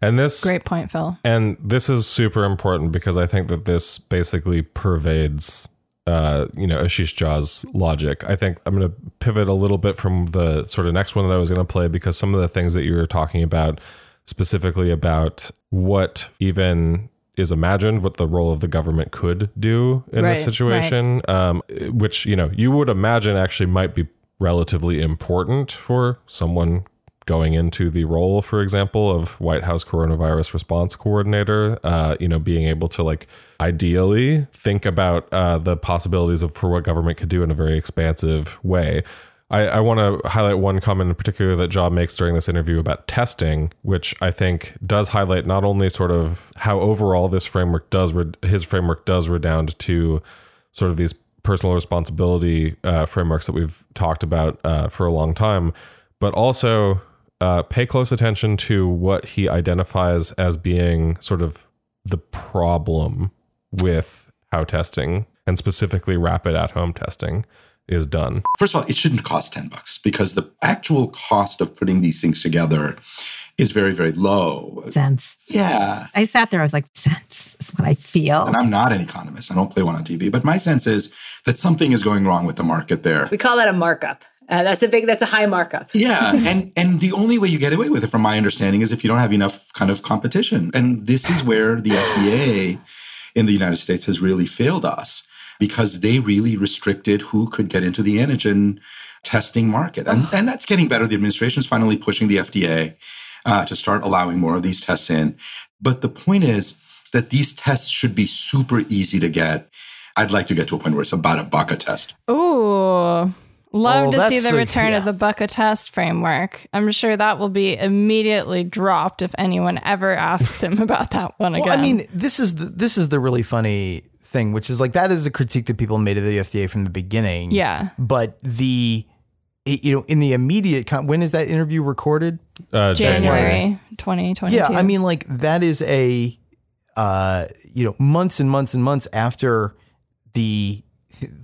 And this Great point, Phil. And this is super important because I think that this basically pervades, uh, you know, Ashish Jha's logic. I think I'm going to pivot a little bit from the sort of next one that I was going to play because some of the things that you were talking about, specifically about what even is imagined, what the role of the government could do in Right, this situation, um, which you know you would imagine actually might be relatively important for someone going into the role, for example, of White House coronavirus response coordinator, uh, you know, being able to like ideally think about uh, the possibilities of for what government could do in a very expansive way. I, I want to highlight one comment in particular that Jha makes during this interview about testing, which I think does highlight not only sort of how overall this framework does, re- his framework does redound to sort of these personal responsibility uh, frameworks that we've talked about uh, for a long time, but also uh, pay close attention to what he identifies as being sort of the problem with how testing and specifically rapid at home testing is done. First of all, it shouldn't cost 10 bucks because the actual cost of putting these things together is very, very low. Sense. Yeah. I sat there, I was like, sense is what I feel. And I'm not an economist. I don't play one on TV, but my sense is that something is going wrong with the market there. We call that a markup. Uh, that's a big, that's a high markup. [laughs] Yeah. and and the only way you get away with it, from my understanding, is if you don't have enough kind of competition. And this is where the FDA in the United States has really failed us because they really restricted who could get into the antigen testing market. And, and that's getting better. The administration is finally pushing the FDA uh, to start allowing more of these tests in. But the point is that these tests should be super easy to get. I'd like to get to a point where it's about a buck a test. Ooh. Love Oh, to see that's the a- return of the Bucka test framework. I'm sure that will be immediately dropped if anyone ever asks him [laughs] about that one again. Well, I mean, this is the, this is the really funny thing, which is like that is a critique that people made of the FDA from the beginning. Yeah. But the it- you know in the immediate con- when is that interview recorded? Uh, January 2022. Yeah, I mean like that is a uh you know months and months and months after the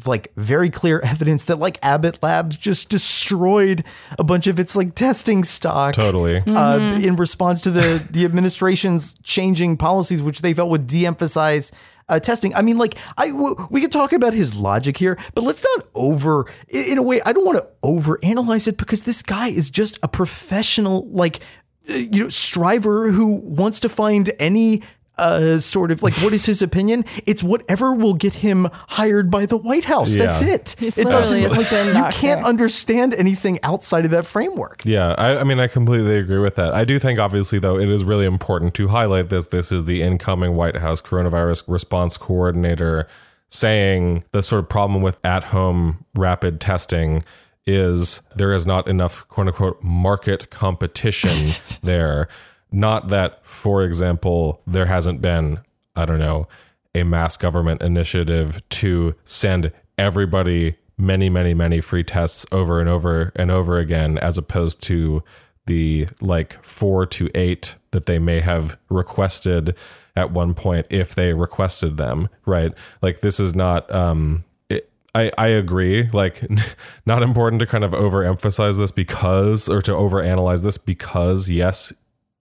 like very clear [laughs] evidence that like Abbott Labs just destroyed a bunch of its like testing stock Totally. uh, in response to the the administration's changing policies, which they felt would de-emphasize uh, testing. I mean, like, I w- we could talk about his logic here, but let's not over. In, in a way, I don't want to overanalyze it because this guy is just a professional, like, uh, you know, striver who wants to find any. Uh, sort of like what is his opinion? It's whatever will get him hired by the White House. That's it. He's it doesn't like you doctor. can't understand anything outside of that framework. Yeah, I, I mean, I completely agree with that. I do think, obviously, though, it is really important to highlight this. This is the incoming White House coronavirus response coordinator saying the sort of problem with at home rapid testing is there is not enough quote unquote market competition [laughs] there. Not that, for example, there hasn't been, I don't know, a mass government initiative to send everybody many, many, many free tests over and over and over again, as opposed to the like four to eight that they may have requested at one point if they requested them, right? Like this is not, um, I, I agree. Like, [laughs] not important to kind of overemphasize this because, or to overanalyze this because, yes,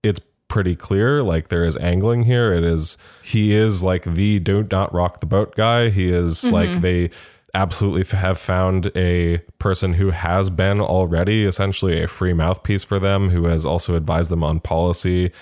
it's pretty clear. Like, there is angling here. It is, he is like the do not not rock the boat guy. He is like, they absolutely have found a person who has been already essentially a free mouthpiece for them, who has also advised them on policy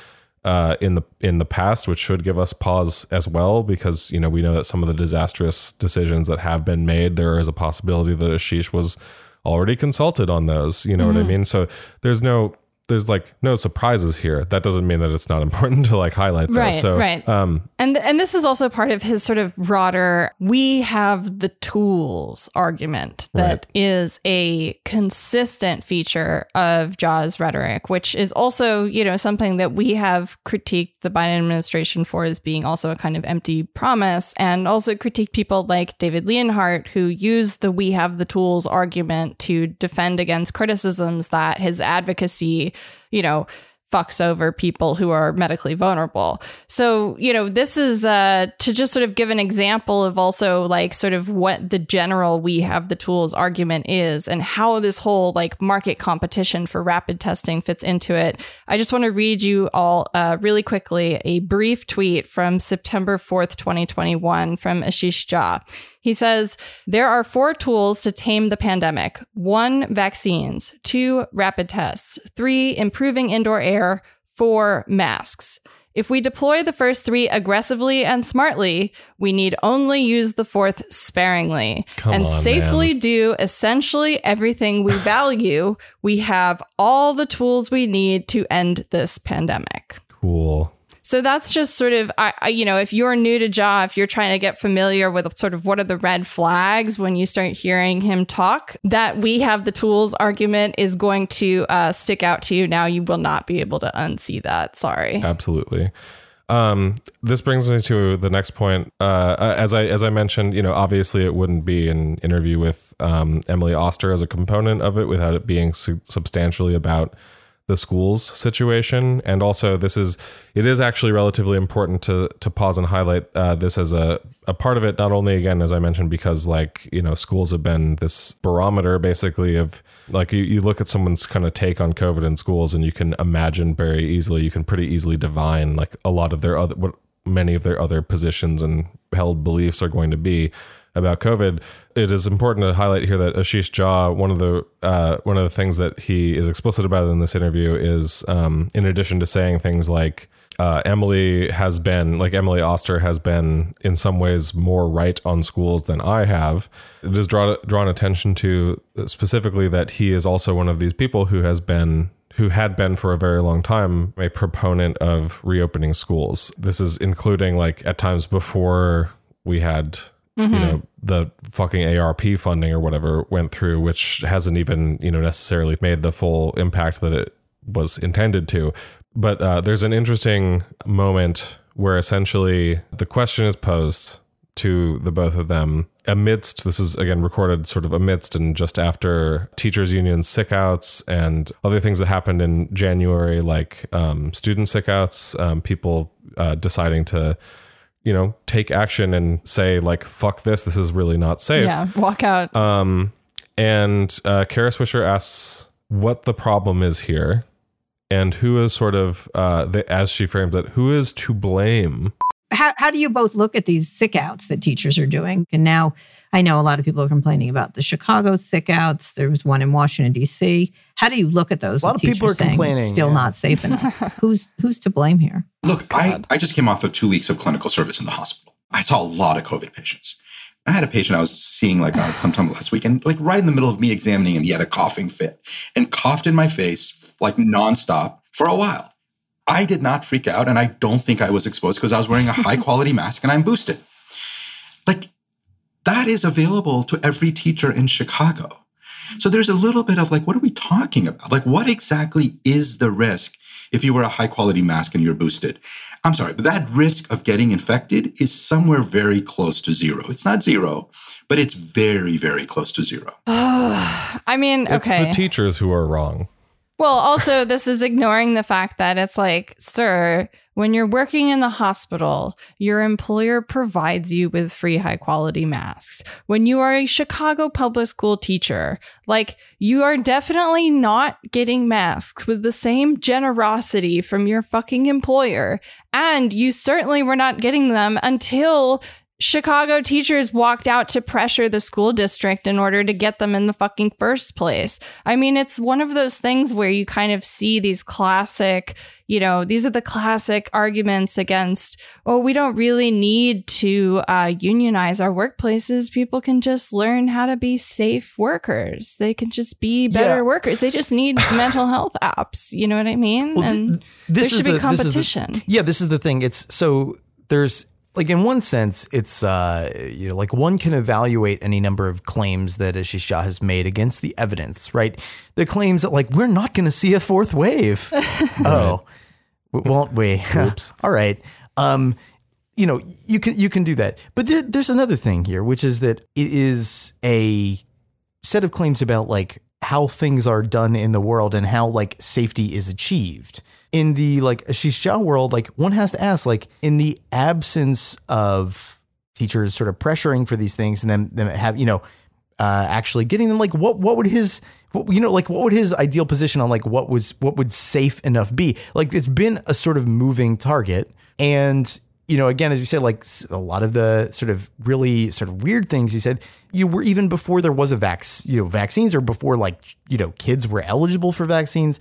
uh, in the in the past, which should give us pause as well, because you know we know that some of the disastrous decisions that have been made, there is a possibility that Ashish was already consulted on those. You know what I mean? So there's no there's like no surprises here. That doesn't mean that it's not [laughs] important to like highlight those. Right, so right. um And and this is also part of his sort of broader we have the tools argument that is a consistent feature of Jha's rhetoric, which is also, you know, something that we have critiqued the Biden administration for as being also a kind of empty promise and also critique people like David Leonhardt who use the we have the tools argument to defend against criticisms that his advocacy, you know, fucks over people who are medically vulnerable. So, you know, this is uh, to just sort of give an example of also like sort of what the general we have the tools argument is and how this whole like market competition for rapid testing fits into it. I just want to read you all uh, really quickly a brief tweet from September 4th, 2021 from Ashish Jha. He says, There are four tools to tame the pandemic one, vaccines, two, rapid tests, three, improving indoor air, four, masks. If we deploy the first three aggressively and smartly, we need only use the fourth sparingly Come and on, safely man. do essentially everything we [laughs] value. we have all the tools we need to end this pandemic. Cool. So that's just sort of, I, I, you know, if you're new to Jha, if you're trying to get familiar with sort of what are the red flags when you start hearing him talk, that we have the tools argument is going to uh, stick out to you. Now you will not be able to unsee that. Sorry. Absolutely. Um, this brings me to the next point. Uh, as I as I mentioned, you know, obviously it wouldn't be an interview with um, Emily Oster as a component of it without it being su- substantially about the schools situation. And also, this is it is actually relatively important to to pause and highlight uh, this as a a part of it. Not only again, as I mentioned, because like you know, schools have been this barometer basically of like you, you look at someone's kind of take on COVID in schools, and you can imagine very easily, you can pretty easily divine like a lot of their other what many of their other positions and held beliefs are going to be about COVID. It is important to highlight here that Ashish Jha, one of the uh, one of the things that he is explicit about in this interview is, um, in addition to saying things like uh, Emily has been, like Emily Oster has been, in some ways more right on schools than I have. It has drawn drawn attention to specifically that he is also one of these people who has been who had been for a very long time a proponent of reopening schools. This is including like at times before we had you know the fucking ARP funding or whatever went through which hasn't even you know necessarily made the full impact that it was intended to. But uh, there's an interesting moment where essentially the question is posed to the both of them amidst this is again recorded sort of amidst and just after teachers union sickouts and other things that happened in january like um, student sickouts um, people uh, deciding to you know take action and say like fuck this this is really not safe Yeah. Walk out. um, and uh, Kara Swisher asks what the problem is here, and who is sort of, uh, the, as she frames it, who is to blame? How, how do you both look at these sick outs that teachers are doing? And now I know a lot of people are complaining about the Chicago sick outs. There was one in Washington, D.C. How do you look at those? A lot of people are saying it's Still yeah. not safe [laughs] enough. who's who's to blame here? Look, I, I just came off of two weeks of clinical service in the hospital. I saw a lot of COVID patients. I had a patient I was seeing like uh, sometime last week, and like right in the middle of me examining him, he had a coughing fit and coughed in my face like nonstop for a while. I did not freak out, and I don't think I was exposed because I was wearing a high quality mask and I'm boosted. Like that is available to every teacher in Chicago. So there's a little bit of like, what are we talking about? Like, what exactly is the risk if you wear a high quality mask and you're boosted? I'm sorry, but that risk of getting infected is somewhere very close to zero. It's not zero, but it's very, very close to zero. [sighs] I mean, okay. It's okay. the teachers who are wrong. Well, also, this is ignoring the fact that it's like, sir, when you're working in the hospital, your employer provides you with free high quality masks. When you are a Chicago public school teacher, like, you are definitely not getting masks with the same generosity from your fucking employer. And you certainly were not getting them until Chicago teachers walked out to pressure the school district in order to get them in the fucking first place. I mean, it's one of those things where you kind of see these classic, you know, these are the classic arguments against, oh, we don't really need to uh, unionize our workplaces. People can just learn how to be safe workers. They can just be better Yeah. workers. They just need [laughs] mental health apps. You know what I mean? Well, th- and this there should is be the- this is the- competition. yeah, this is the thing. It's so there's like in one sense, it's uh you know like one can evaluate any number of claims that Ashish Jha has made against the evidence, right? The claims that like we're not going to see a fourth wave. [laughs] oh, w- won't we? [laughs] Oops. All right. Um, you know you can you can do that, but there, there's another thing here, which is that it is a set of claims about like how things are done in the world and how like safety is achieved. In the like Ashish Jha world, like one has to ask, like in the absence of teachers sort of pressuring for these things and then them have you know uh, actually getting them, like what what would his what, you know like what would his ideal position on like what was what would safe enough be? Like it's been a sort of moving target, and you know, again, as you said, like a lot of the sort of really sort of weird things you said, you were even before there was a vac, you know, vaccines or before like, you know, kids were eligible for vaccines,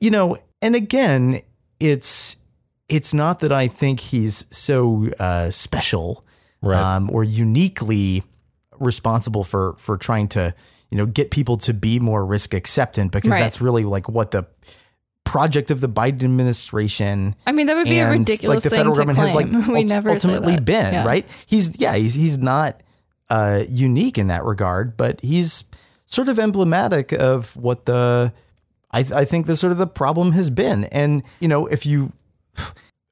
you know, and again, it's, it's not that I think he's so uh, special Right. um, or uniquely responsible for for trying to you know get people to be more risk acceptant because Right. that's really like what the project of the Biden administration I mean, that would be a ridiculous like the thing federal to government has like claim. [laughs] we ult- never ultimately been Yeah. right he's yeah he's he's not uh unique in that regard but he's sort of emblematic of what the I, I think the sort of the problem has been and you know if you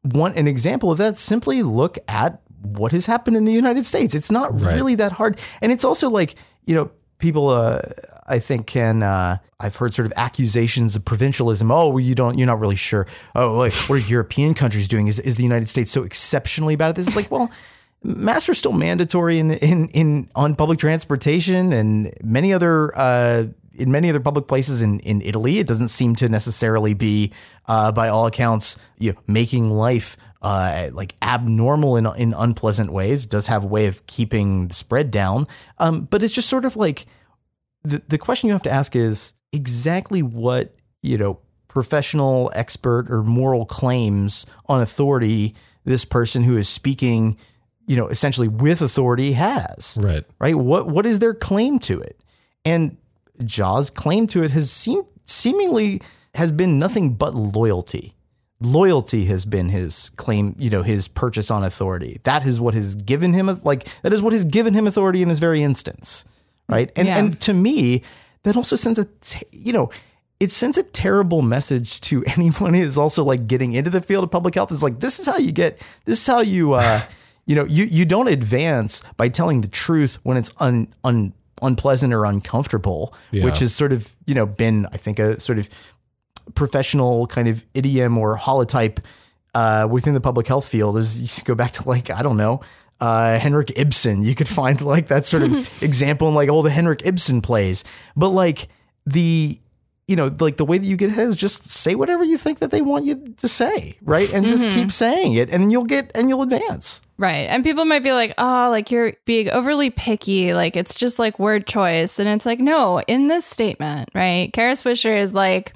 want an example of that simply look at what has happened in the united states it's not Right. really that hard and it's also like you know people uh i think can uh i've heard sort of accusations of provincialism. Oh well, you don't you're not really sure. Oh like what are european countries doing? Is, is the united states so exceptionally bad at this? It's like well masks are still mandatory in in in on public transportation and many other uh in many other public places in, in Italy, it doesn't seem to necessarily be, uh, by all accounts, you know, making life uh, like abnormal in in unpleasant ways. It does have a way of keeping the spread down, um, but it's just sort of like the the question you have to ask is exactly what you know professional expert or moral claims on authority this person who is speaking you know essentially with authority has. Right. right? What what is their claim to it? And Jha's claim to it has seemed seemingly has been nothing but loyalty. Loyalty has been his claim you know his purchase on authority. That is what has given him like that is what has given him authority in this very instance right and Yeah. and to me that also sends a t- you know it sends a terrible message to [laughs] anyone who is also like getting into the field of public health. It's like this is how you get this is how you uh [laughs] you know you you don't advance by telling the truth when it's un un unpleasant or uncomfortable, Yeah. which has sort of you know been I think a sort of professional kind of idiom or holotype uh, within the public health field. Is you go back to like I don't know. Uh, Henrik Ibsen, you could find like that sort of [laughs] example in like all the Henrik Ibsen plays, but like the you know, like the way that you get ahead is just say whatever you think that they want you to say, right? And just keep saying it, and you'll get and you'll advance. Right. And people might be like, oh, like you're being overly picky. Like it's just like word choice. And it's like, no, in this statement, right? Kara Swisher is like,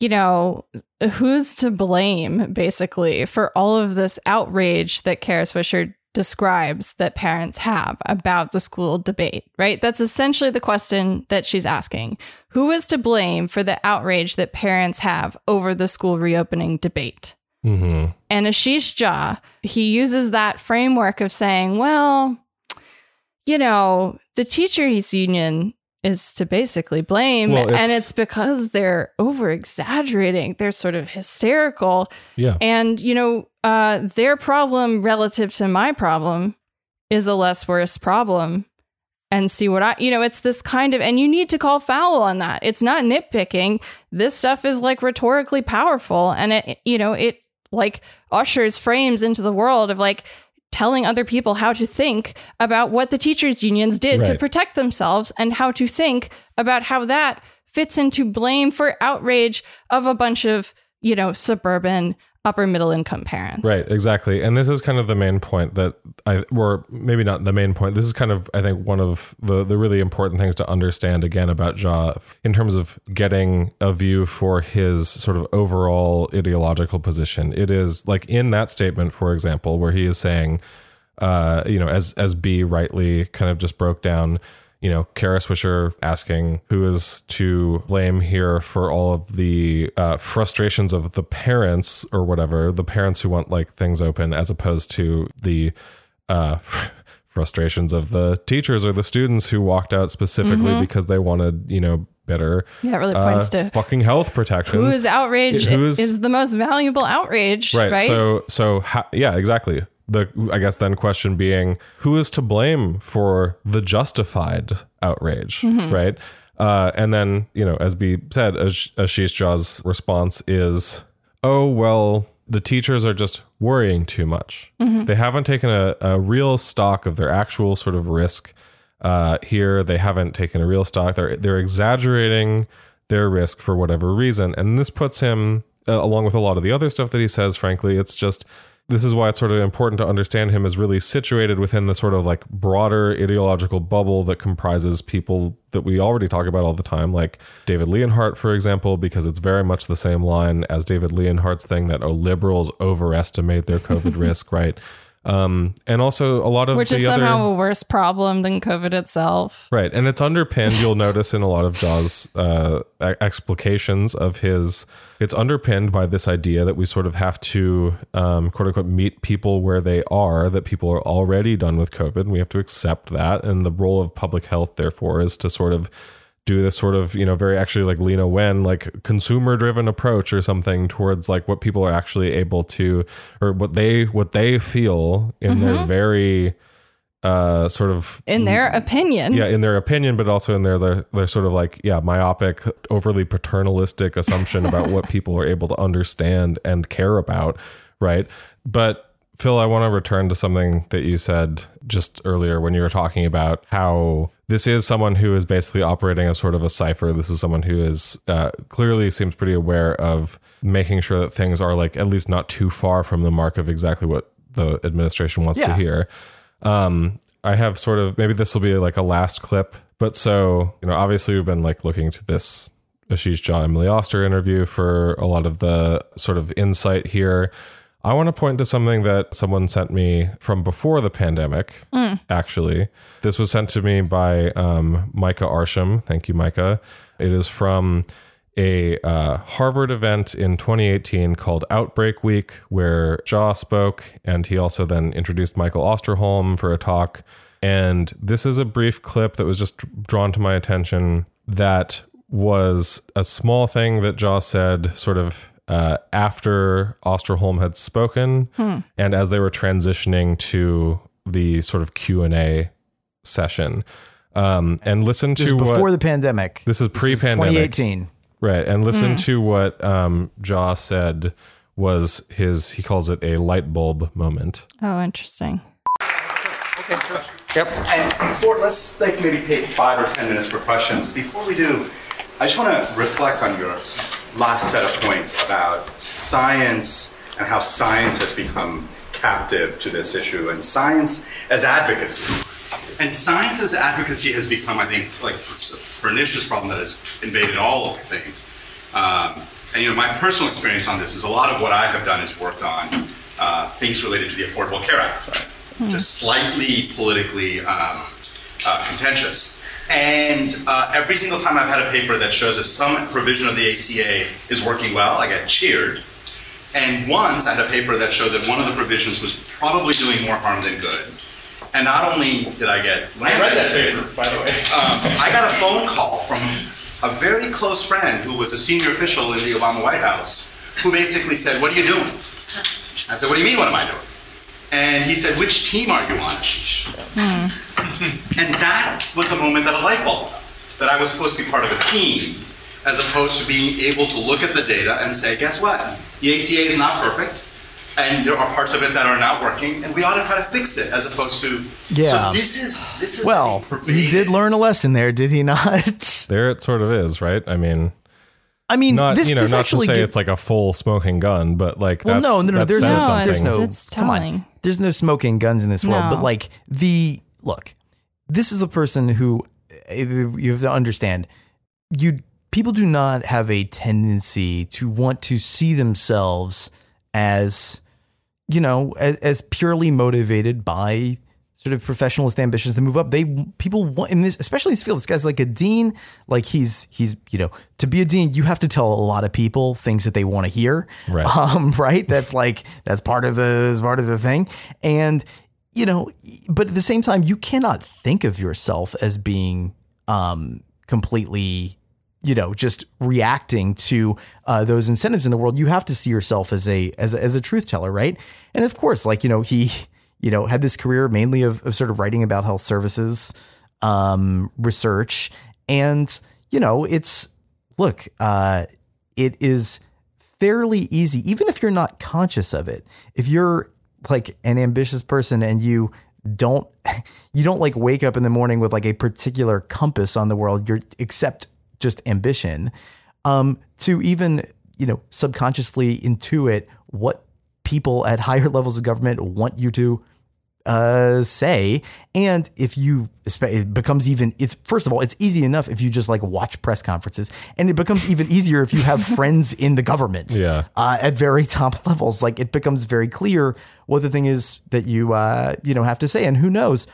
you know, who's to blame basically for all of this outrage that Kara Swisher describes that parents have about the school debate, right? That's essentially the question that she's asking. Who is to blame for the outrage that parents have over the school reopening debate? Mm-hmm. And Ashish Jha, he uses that framework of saying, well, you know, the teachers union is to basically blame. Well, and it's- it's because they're over exaggerating. They're sort of hysterical. Yeah. And, you know, uh, their problem relative to my problem is a less worse problem. And see what I, you know, it's this kind of, and you need to call foul on that. It's not nitpicking. This stuff is like rhetorically powerful. And it, you know, it like ushers frames into the world of like telling other people how to think about what the teachers' unions did to protect themselves and how to think about how that fits into blame for outrage of a bunch of, you know, suburban upper middle income parents. Right, exactly. And this is kind of the main point that I or maybe not the main point. This is kind of I think one of the the really important things to understand again about Jha in terms of getting a view for his sort of overall ideological position. It is like in that statement for example where he is saying uh you know as as B rightly kind of just broke down you know, Kara Swisher asking who is to blame here for all of the uh, frustrations of the parents or whatever, the parents who want like things open, as opposed to the uh, [laughs] frustrations of the teachers or the students who walked out specifically because they wanted, you know, better Yeah, it really uh, points to fucking health protection. Who is outrage Who's- is the most valuable outrage, right, right? so so ha- yeah exactly the i guess then question being who is to blame for the justified outrage Mm-hmm. right? Uh, and then you know as b said Ash- ashish Jha's response is oh well the teachers are just worrying too much. Mm-hmm. they haven't taken a, a real stock of their actual sort of risk uh, here. They haven't taken a real stock. They're they're exaggerating their risk for whatever reason. And this puts him uh, along with a lot of the other stuff that he says frankly it's just this is why it's sort of important to understand him as really situated within the sort of like broader ideological bubble that comprises people that we already talk about all the time, like David Leonhardt, for example, because it's very much the same line as David Leonhardt's thing that oh, liberals overestimate their COVID [laughs] risk, right? Um, and also a lot of Which is other, somehow a worse problem than COVID itself. Right. And it's underpinned, you'll notice in a lot of Jha's uh, explications of his, it's underpinned by this idea that we sort of have to, um, quote unquote, meet people where they are, that people are already done with COVID. And we have to accept that. And the role of public health, therefore, is to sort of do this sort of, you know, very actually like Leana Wen, like consumer driven approach or something towards like what people are actually able to, or what they, what they feel in their very, uh, sort of In their opinion. yeah in their opinion but also in their their, their sort of like yeah myopic overly paternalistic assumption about what people are able to understand and care about right but phil i want to return to something that you said just earlier when you were talking about how this is someone who is basically operating as sort of a cipher. This is someone who is uh, clearly seems pretty aware of making sure that things are like at least not too far from the mark of exactly what the administration wants to hear. Um, I have sort of maybe this will be like a last clip, but so you know, obviously we've been like looking to this Ashish Jha Emily Oster interview for a lot of the sort of insight here. I want to point to something that someone sent me from before the pandemic. Actually, this was sent to me by um, Micah Arsham. Thank you, Micah. It is from a uh, Harvard event in 2018 called Outbreak Week, where Jha spoke, and he also then introduced Michael Osterholm for a talk. And this is a brief clip that was just drawn to my attention that was a small thing that Jha said sort of uh, after Osterholm had spoken and as they were transitioning to the sort of Q&A session. Um, and listen This is to before what, the pandemic. This is pre-pandemic. 2018. Right. And listen to what um, Jha said was his, he calls it a light bulb moment. Oh, interesting. Okay yep. And before, let's like maybe take five or ten minutes for questions. Before we do, I just want to reflect on your last set of points about science and how science has become captive to this issue and science as advocacy. And science as advocacy has become, I think, like a pernicious problem that has invaded all of things. Um, and you know, my personal experience on this is a lot of what I have done is worked on uh, things related to the Affordable Care Act, just slightly politically um, uh, contentious. And uh, every single time I've had a paper that shows that some provision of the ACA is working well, I get cheered. And once I had a paper that showed that one of the provisions was probably doing more harm than good. And not only did I get lambasted, I read that paper, by the way. um, I got a phone call from a very close friend who was a senior official in the Obama White House who basically said, What are you doing? I said, What do you mean, what am I doing? And he said, Which team are you on, Ashish? Hmm. And that was a moment that a light bulb that I was supposed to be part of a team as opposed to being able to look at the data and say, guess what? The ACA is not perfect, and there are parts of it that are not working, and we ought to try to fix it as opposed to. Yeah. So this is this is Well, he did learn a lesson there, did he not? [laughs] There it sort of is, right? I mean, I mean, not, this, you know, this not to say gi- it's like a full smoking gun, but like, Well, that's, no, no, no. that There's says no, No, something. there's no. It's come on. There's no smoking guns in this world. But like the look, this is a person who uh, you have to understand. You people do not have a tendency to want to see themselves as, you know, as, as purely motivated by sort of professionalist ambitions to move up. They people want in this, especially this field. This guy's like a dean. Like he's he's you know to be a dean, you have to tell a lot of people things that they want to hear. Right. [laughs] Um, right. That's like that's part of the part of the thing. And you know, but at the same time, you cannot think of yourself as being um completely you know just reacting to uh, those incentives in the world. You have to see yourself as a as a, as a truth teller right? And of course like you know he you know had this career mainly of, of sort of writing about health services um research. And you know it's look uh it is fairly easy even if you're not conscious of it. If you're like an ambitious person and you don't [laughs] you don't like wake up in the morning with like a particular compass on the world you're except just ambition um to even you know subconsciously intuit what people at higher [laughs] levels of government want you to uh, say. And if you, it becomes even, it's first of all, it's easy enough if you just like watch press conferences, and it becomes even easier if you have [laughs] friends in the government. Yeah. Uh, at very top [laughs] levels, like it becomes very clear what the thing is that you, uh, you know, have to say. And who knows,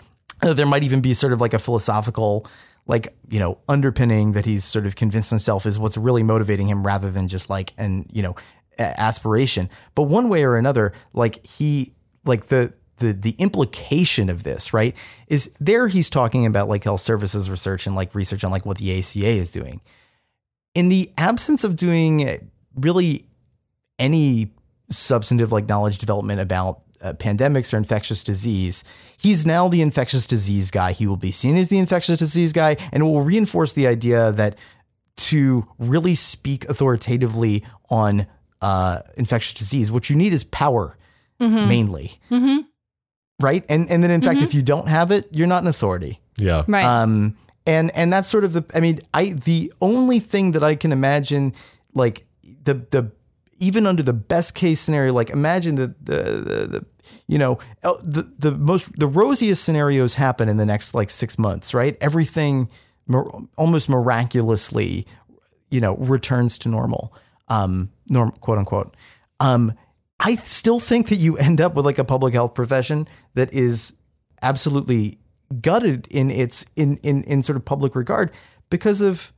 uh, there might even be sort of like a philosophical, like you know, underpinning that he's sort of convinced himself is what's really motivating him, rather than just like an you know aspiration. But one way or another, like he, like the the the implication of this, right, is there he's talking about like health services research and like research on like what the ACA is doing. In the absence of doing really any substantive like knowledge development about uh, pandemics or infectious disease, he's now the infectious disease guy. He will be seen as the infectious disease guy, and it will reinforce the idea that to really speak authoritatively on uh, infectious disease, what you need is power mainly. Right. And and then in fact, if you don't have it, you're not an authority. Yeah. Right. Um, and and that's sort of the. I mean, I the only thing that I can imagine, like the the even under the best case scenario, like imagine the the the, the you know the the most the rosiest scenarios happen in the next like six months, right? Everything mir- almost miraculously, you know, returns to normal, um, norm quote unquote. Um, I still think that you end up with like a public health profession that is absolutely gutted in its in in in sort of public regard because of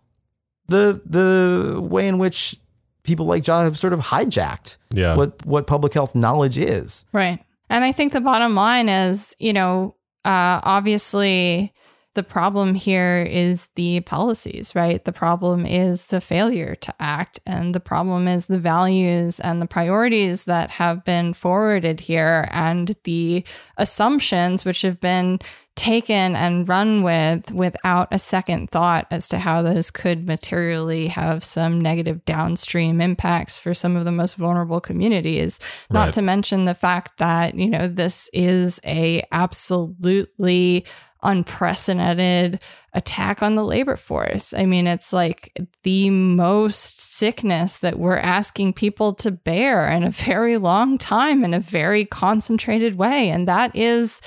the the way in which people like John have sort of hijacked Yeah. what what public health knowledge is. Right. And I think the bottom line is, you know, uh, obviously the problem here is the policies, right? The problem is the failure to act, and the problem is the values and the priorities that have been forwarded here, and the assumptions which have been taken and run with without a second thought as to how this could materially have some negative downstream impacts for some of the most vulnerable communities not to mention the fact that you know this is a absolutely unprecedented attack on the labor force. I mean it's like the most sickness that we're asking people to bear in a very long time in a very concentrated way. And that is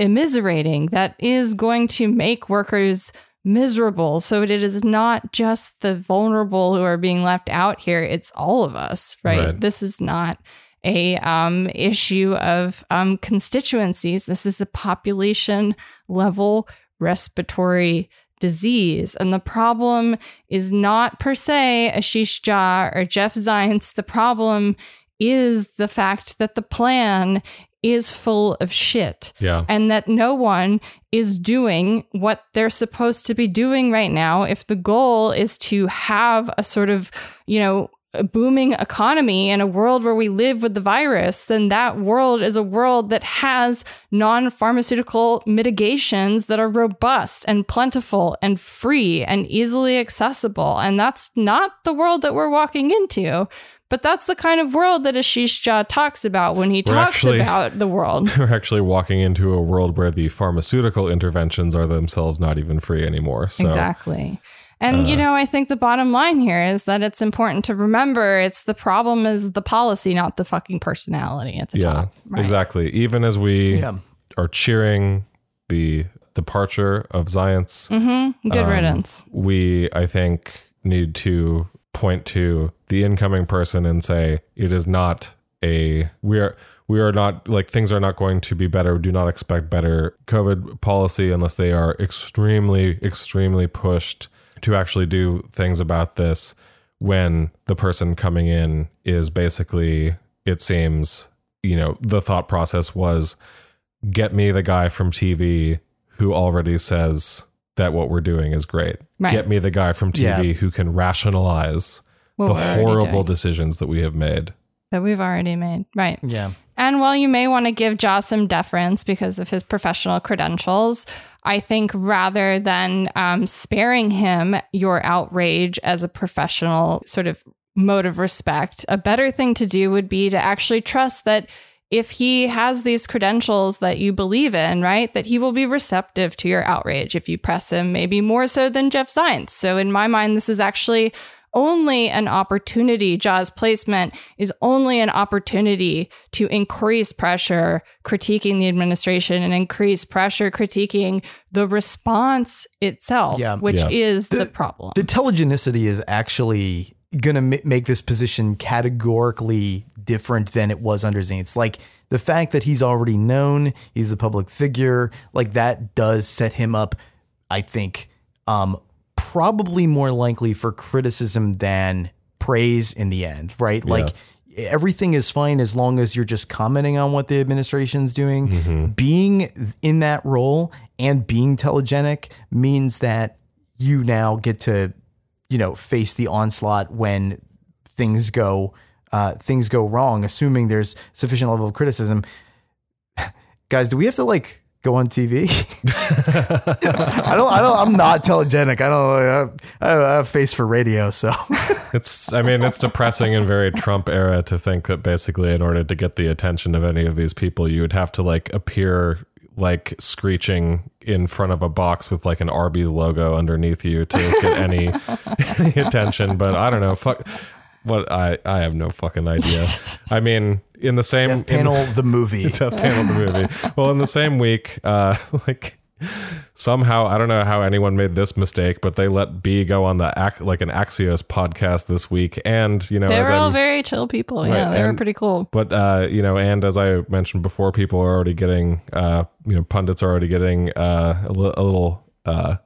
immiserating that is going to make workers miserable. So it is not just the vulnerable who are being left out here. It's all of us right, Right. this is not a um, issue of um, constituencies. This is a population level respiratory disease. And the problem is not per se ashish jha or jeff zients. The problem is the fact that the plan is full of shit. Yeah. and that no one is doing what they're supposed to be doing right now if the goal is to have a sort of you know a booming economy in a world where we live with the virus then that world is a world that has non-pharmaceutical mitigations that are robust and plentiful and free and easily accessible and that's not the world that we're walking into but that's the kind of world that Ashish Jha talks about when he We're talks actually- about the world. [laughs] We're actually walking into a world where the pharmaceutical interventions are themselves not even free anymore. So Exactly. And you know, I think the bottom line here is that it's important to remember it's the problem is the policy, not the fucking personality at the yeah, top. Right. exactly. Even as we Yeah. are cheering the departure of Zients, Mm-hmm. Good Um, riddance. we I think need to point to the incoming person and say it is not a we are we are not like things are not going to be better. Do not expect better COVID policy unless they are extremely extremely pushed to actually do things about this. When the person coming in is basically, it seems, you know, the thought process was get me the guy from TV who already says that what we're doing is great. Right. Get me the guy from TV Yeah. who can rationalize What the horrible decisions that we have made. that we've already made. Right. Yeah. And while you may want to give Jha some deference because of his professional credentials, I think rather than um, sparing him your outrage as a professional sort of mode of respect, a better thing to do would be to actually trust that if he has these credentials that you believe in, right, that he will be receptive to your outrage if you press him, maybe more so than Jeff Zients. So in my mind, this is actually only an opportunity. Jha's placement is only an opportunity to increase pressure critiquing the administration and increase pressure critiquing the response itself, Yeah. which Yeah. is the, problem. The telegenicity is actually going to m- make this position categorically different than it was under Zients. Like the fact that he's already known, he's a public figure, like that does set him up, I think, um, probably more likely for criticism than praise in the end, right? Like everything is fine as long as you're just commenting on what the administration's doing. Being in that role and being telegenic means that you now get to, you know, face the onslaught when things go uh, things go wrong, assuming there's sufficient level of criticism. [laughs] Guys, do we have to like go on TV? [laughs] I don't. I don't. I'm not telegenic. I don't. I have, I have a face for radio, so [laughs] It's, I mean, it's depressing and very Trump era to think that basically, in order to get the attention of any of these people, you would have to like appear like screeching in front of a box with like an Arby's logo underneath you to get any, [laughs] any attention. But I don't know. Fuck. What I I have no fucking idea. I [laughs] mean, in the same in the- panel the movie. [laughs] Death Panel the movie. Well, in the same week, uh, [laughs] like somehow I don't know how anyone made this mistake, but they let B go on the like an Axios podcast this week, and you know, they as were all I'm- very chill people. Yeah, Right, they were pretty cool. but uh, you know, and as I mentioned before, people are already getting, uh, you know, pundits are already getting uh, a, li- a little uh,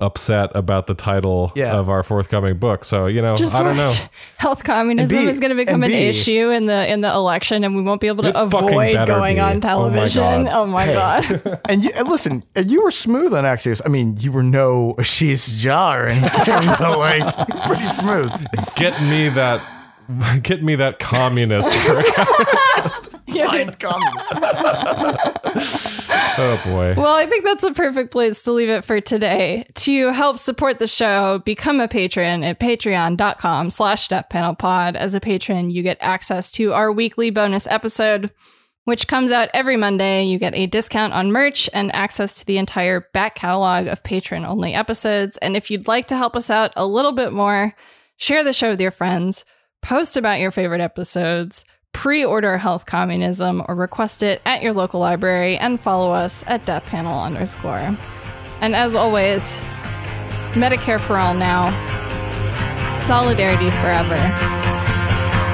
upset about the title Yeah. of our forthcoming book. So you know, Just I don't know. [laughs] Health communism B- is going to become an B- issue in the in the election, and we won't be able to avoid going be. on Oh my television. God. Oh my god! [laughs] [laughs] And, you, and listen, and you were smooth on Axios. I mean, you were no Ashish Jha or anything, but like pretty smooth. Get me that. [laughs] Get me that communist for a [laughs] Mind comment. [laughs] Oh boy. Well, I think that's a perfect place to leave it for today. To help support the show, become a patron at patreon.com slash deathpanelpod. As a patron, you get access to our weekly bonus episode, which comes out every Monday. You get a discount on merch and access to the entire back catalog of patron-only episodes. And if you'd like to help us out a little bit more, share the show with your friends, post about your favorite episodes, pre-order health communism or request it at your local library and follow us at deathpanel underscore. And as always medicare for all now. Solidarity forever.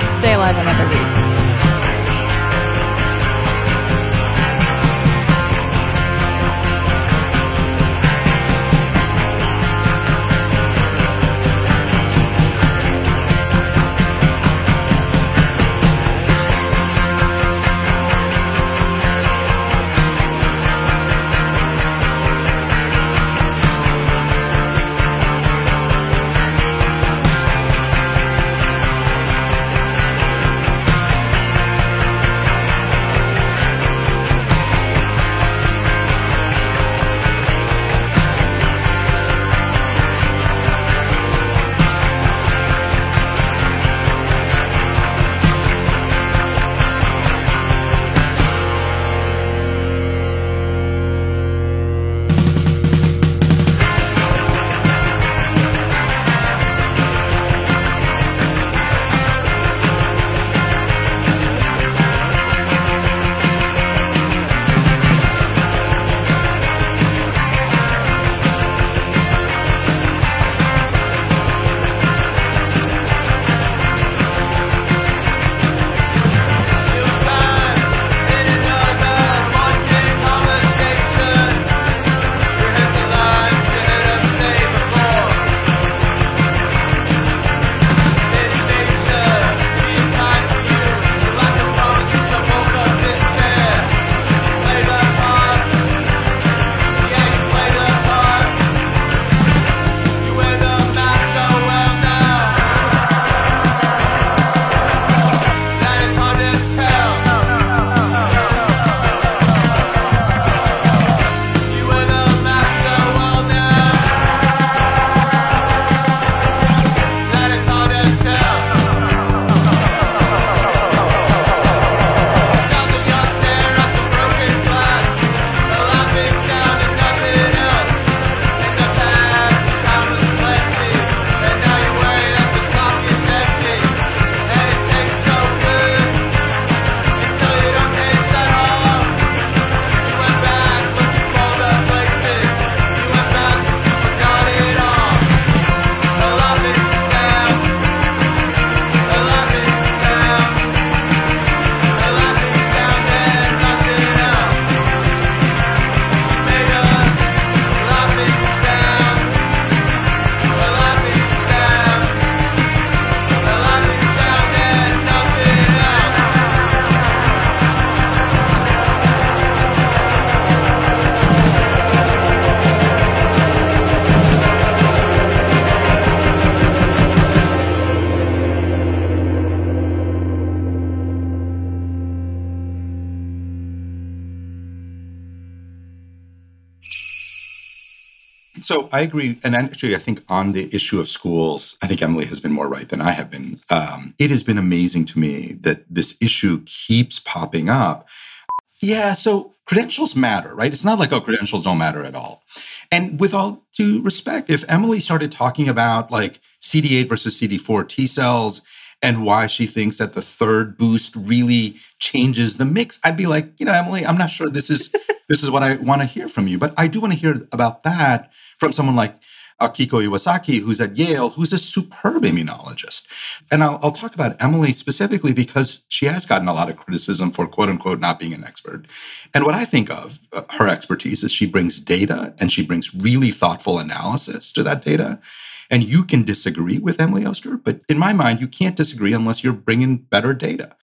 Stay alive another week I agree. And actually, I think on the issue of schools, I think Emily has been more right than I have been. Um, it has been amazing to me that this issue keeps popping up. Yeah, so credentials matter, right? It's not like, oh, credentials don't matter at all. And with all due respect, if Emily started talking about like CD8 versus CD4 T cells and why she thinks that the third boost really changes the mix, I'd be like, you know, Emily, I'm not sure this is [laughs] this is what I want to hear from you. But I do want to hear about that from someone like Akiko Iwasaki, who's at Yale, who's a superb immunologist. And I'll, I'll, talk about Emily specifically because she has gotten a lot of criticism for quote unquote not being an expert. And what I think of uh, her expertise is she brings data and she brings really thoughtful analysis to that data. And you can disagree with Emily Oster, but in my mind, you can't disagree unless you're bringing better data.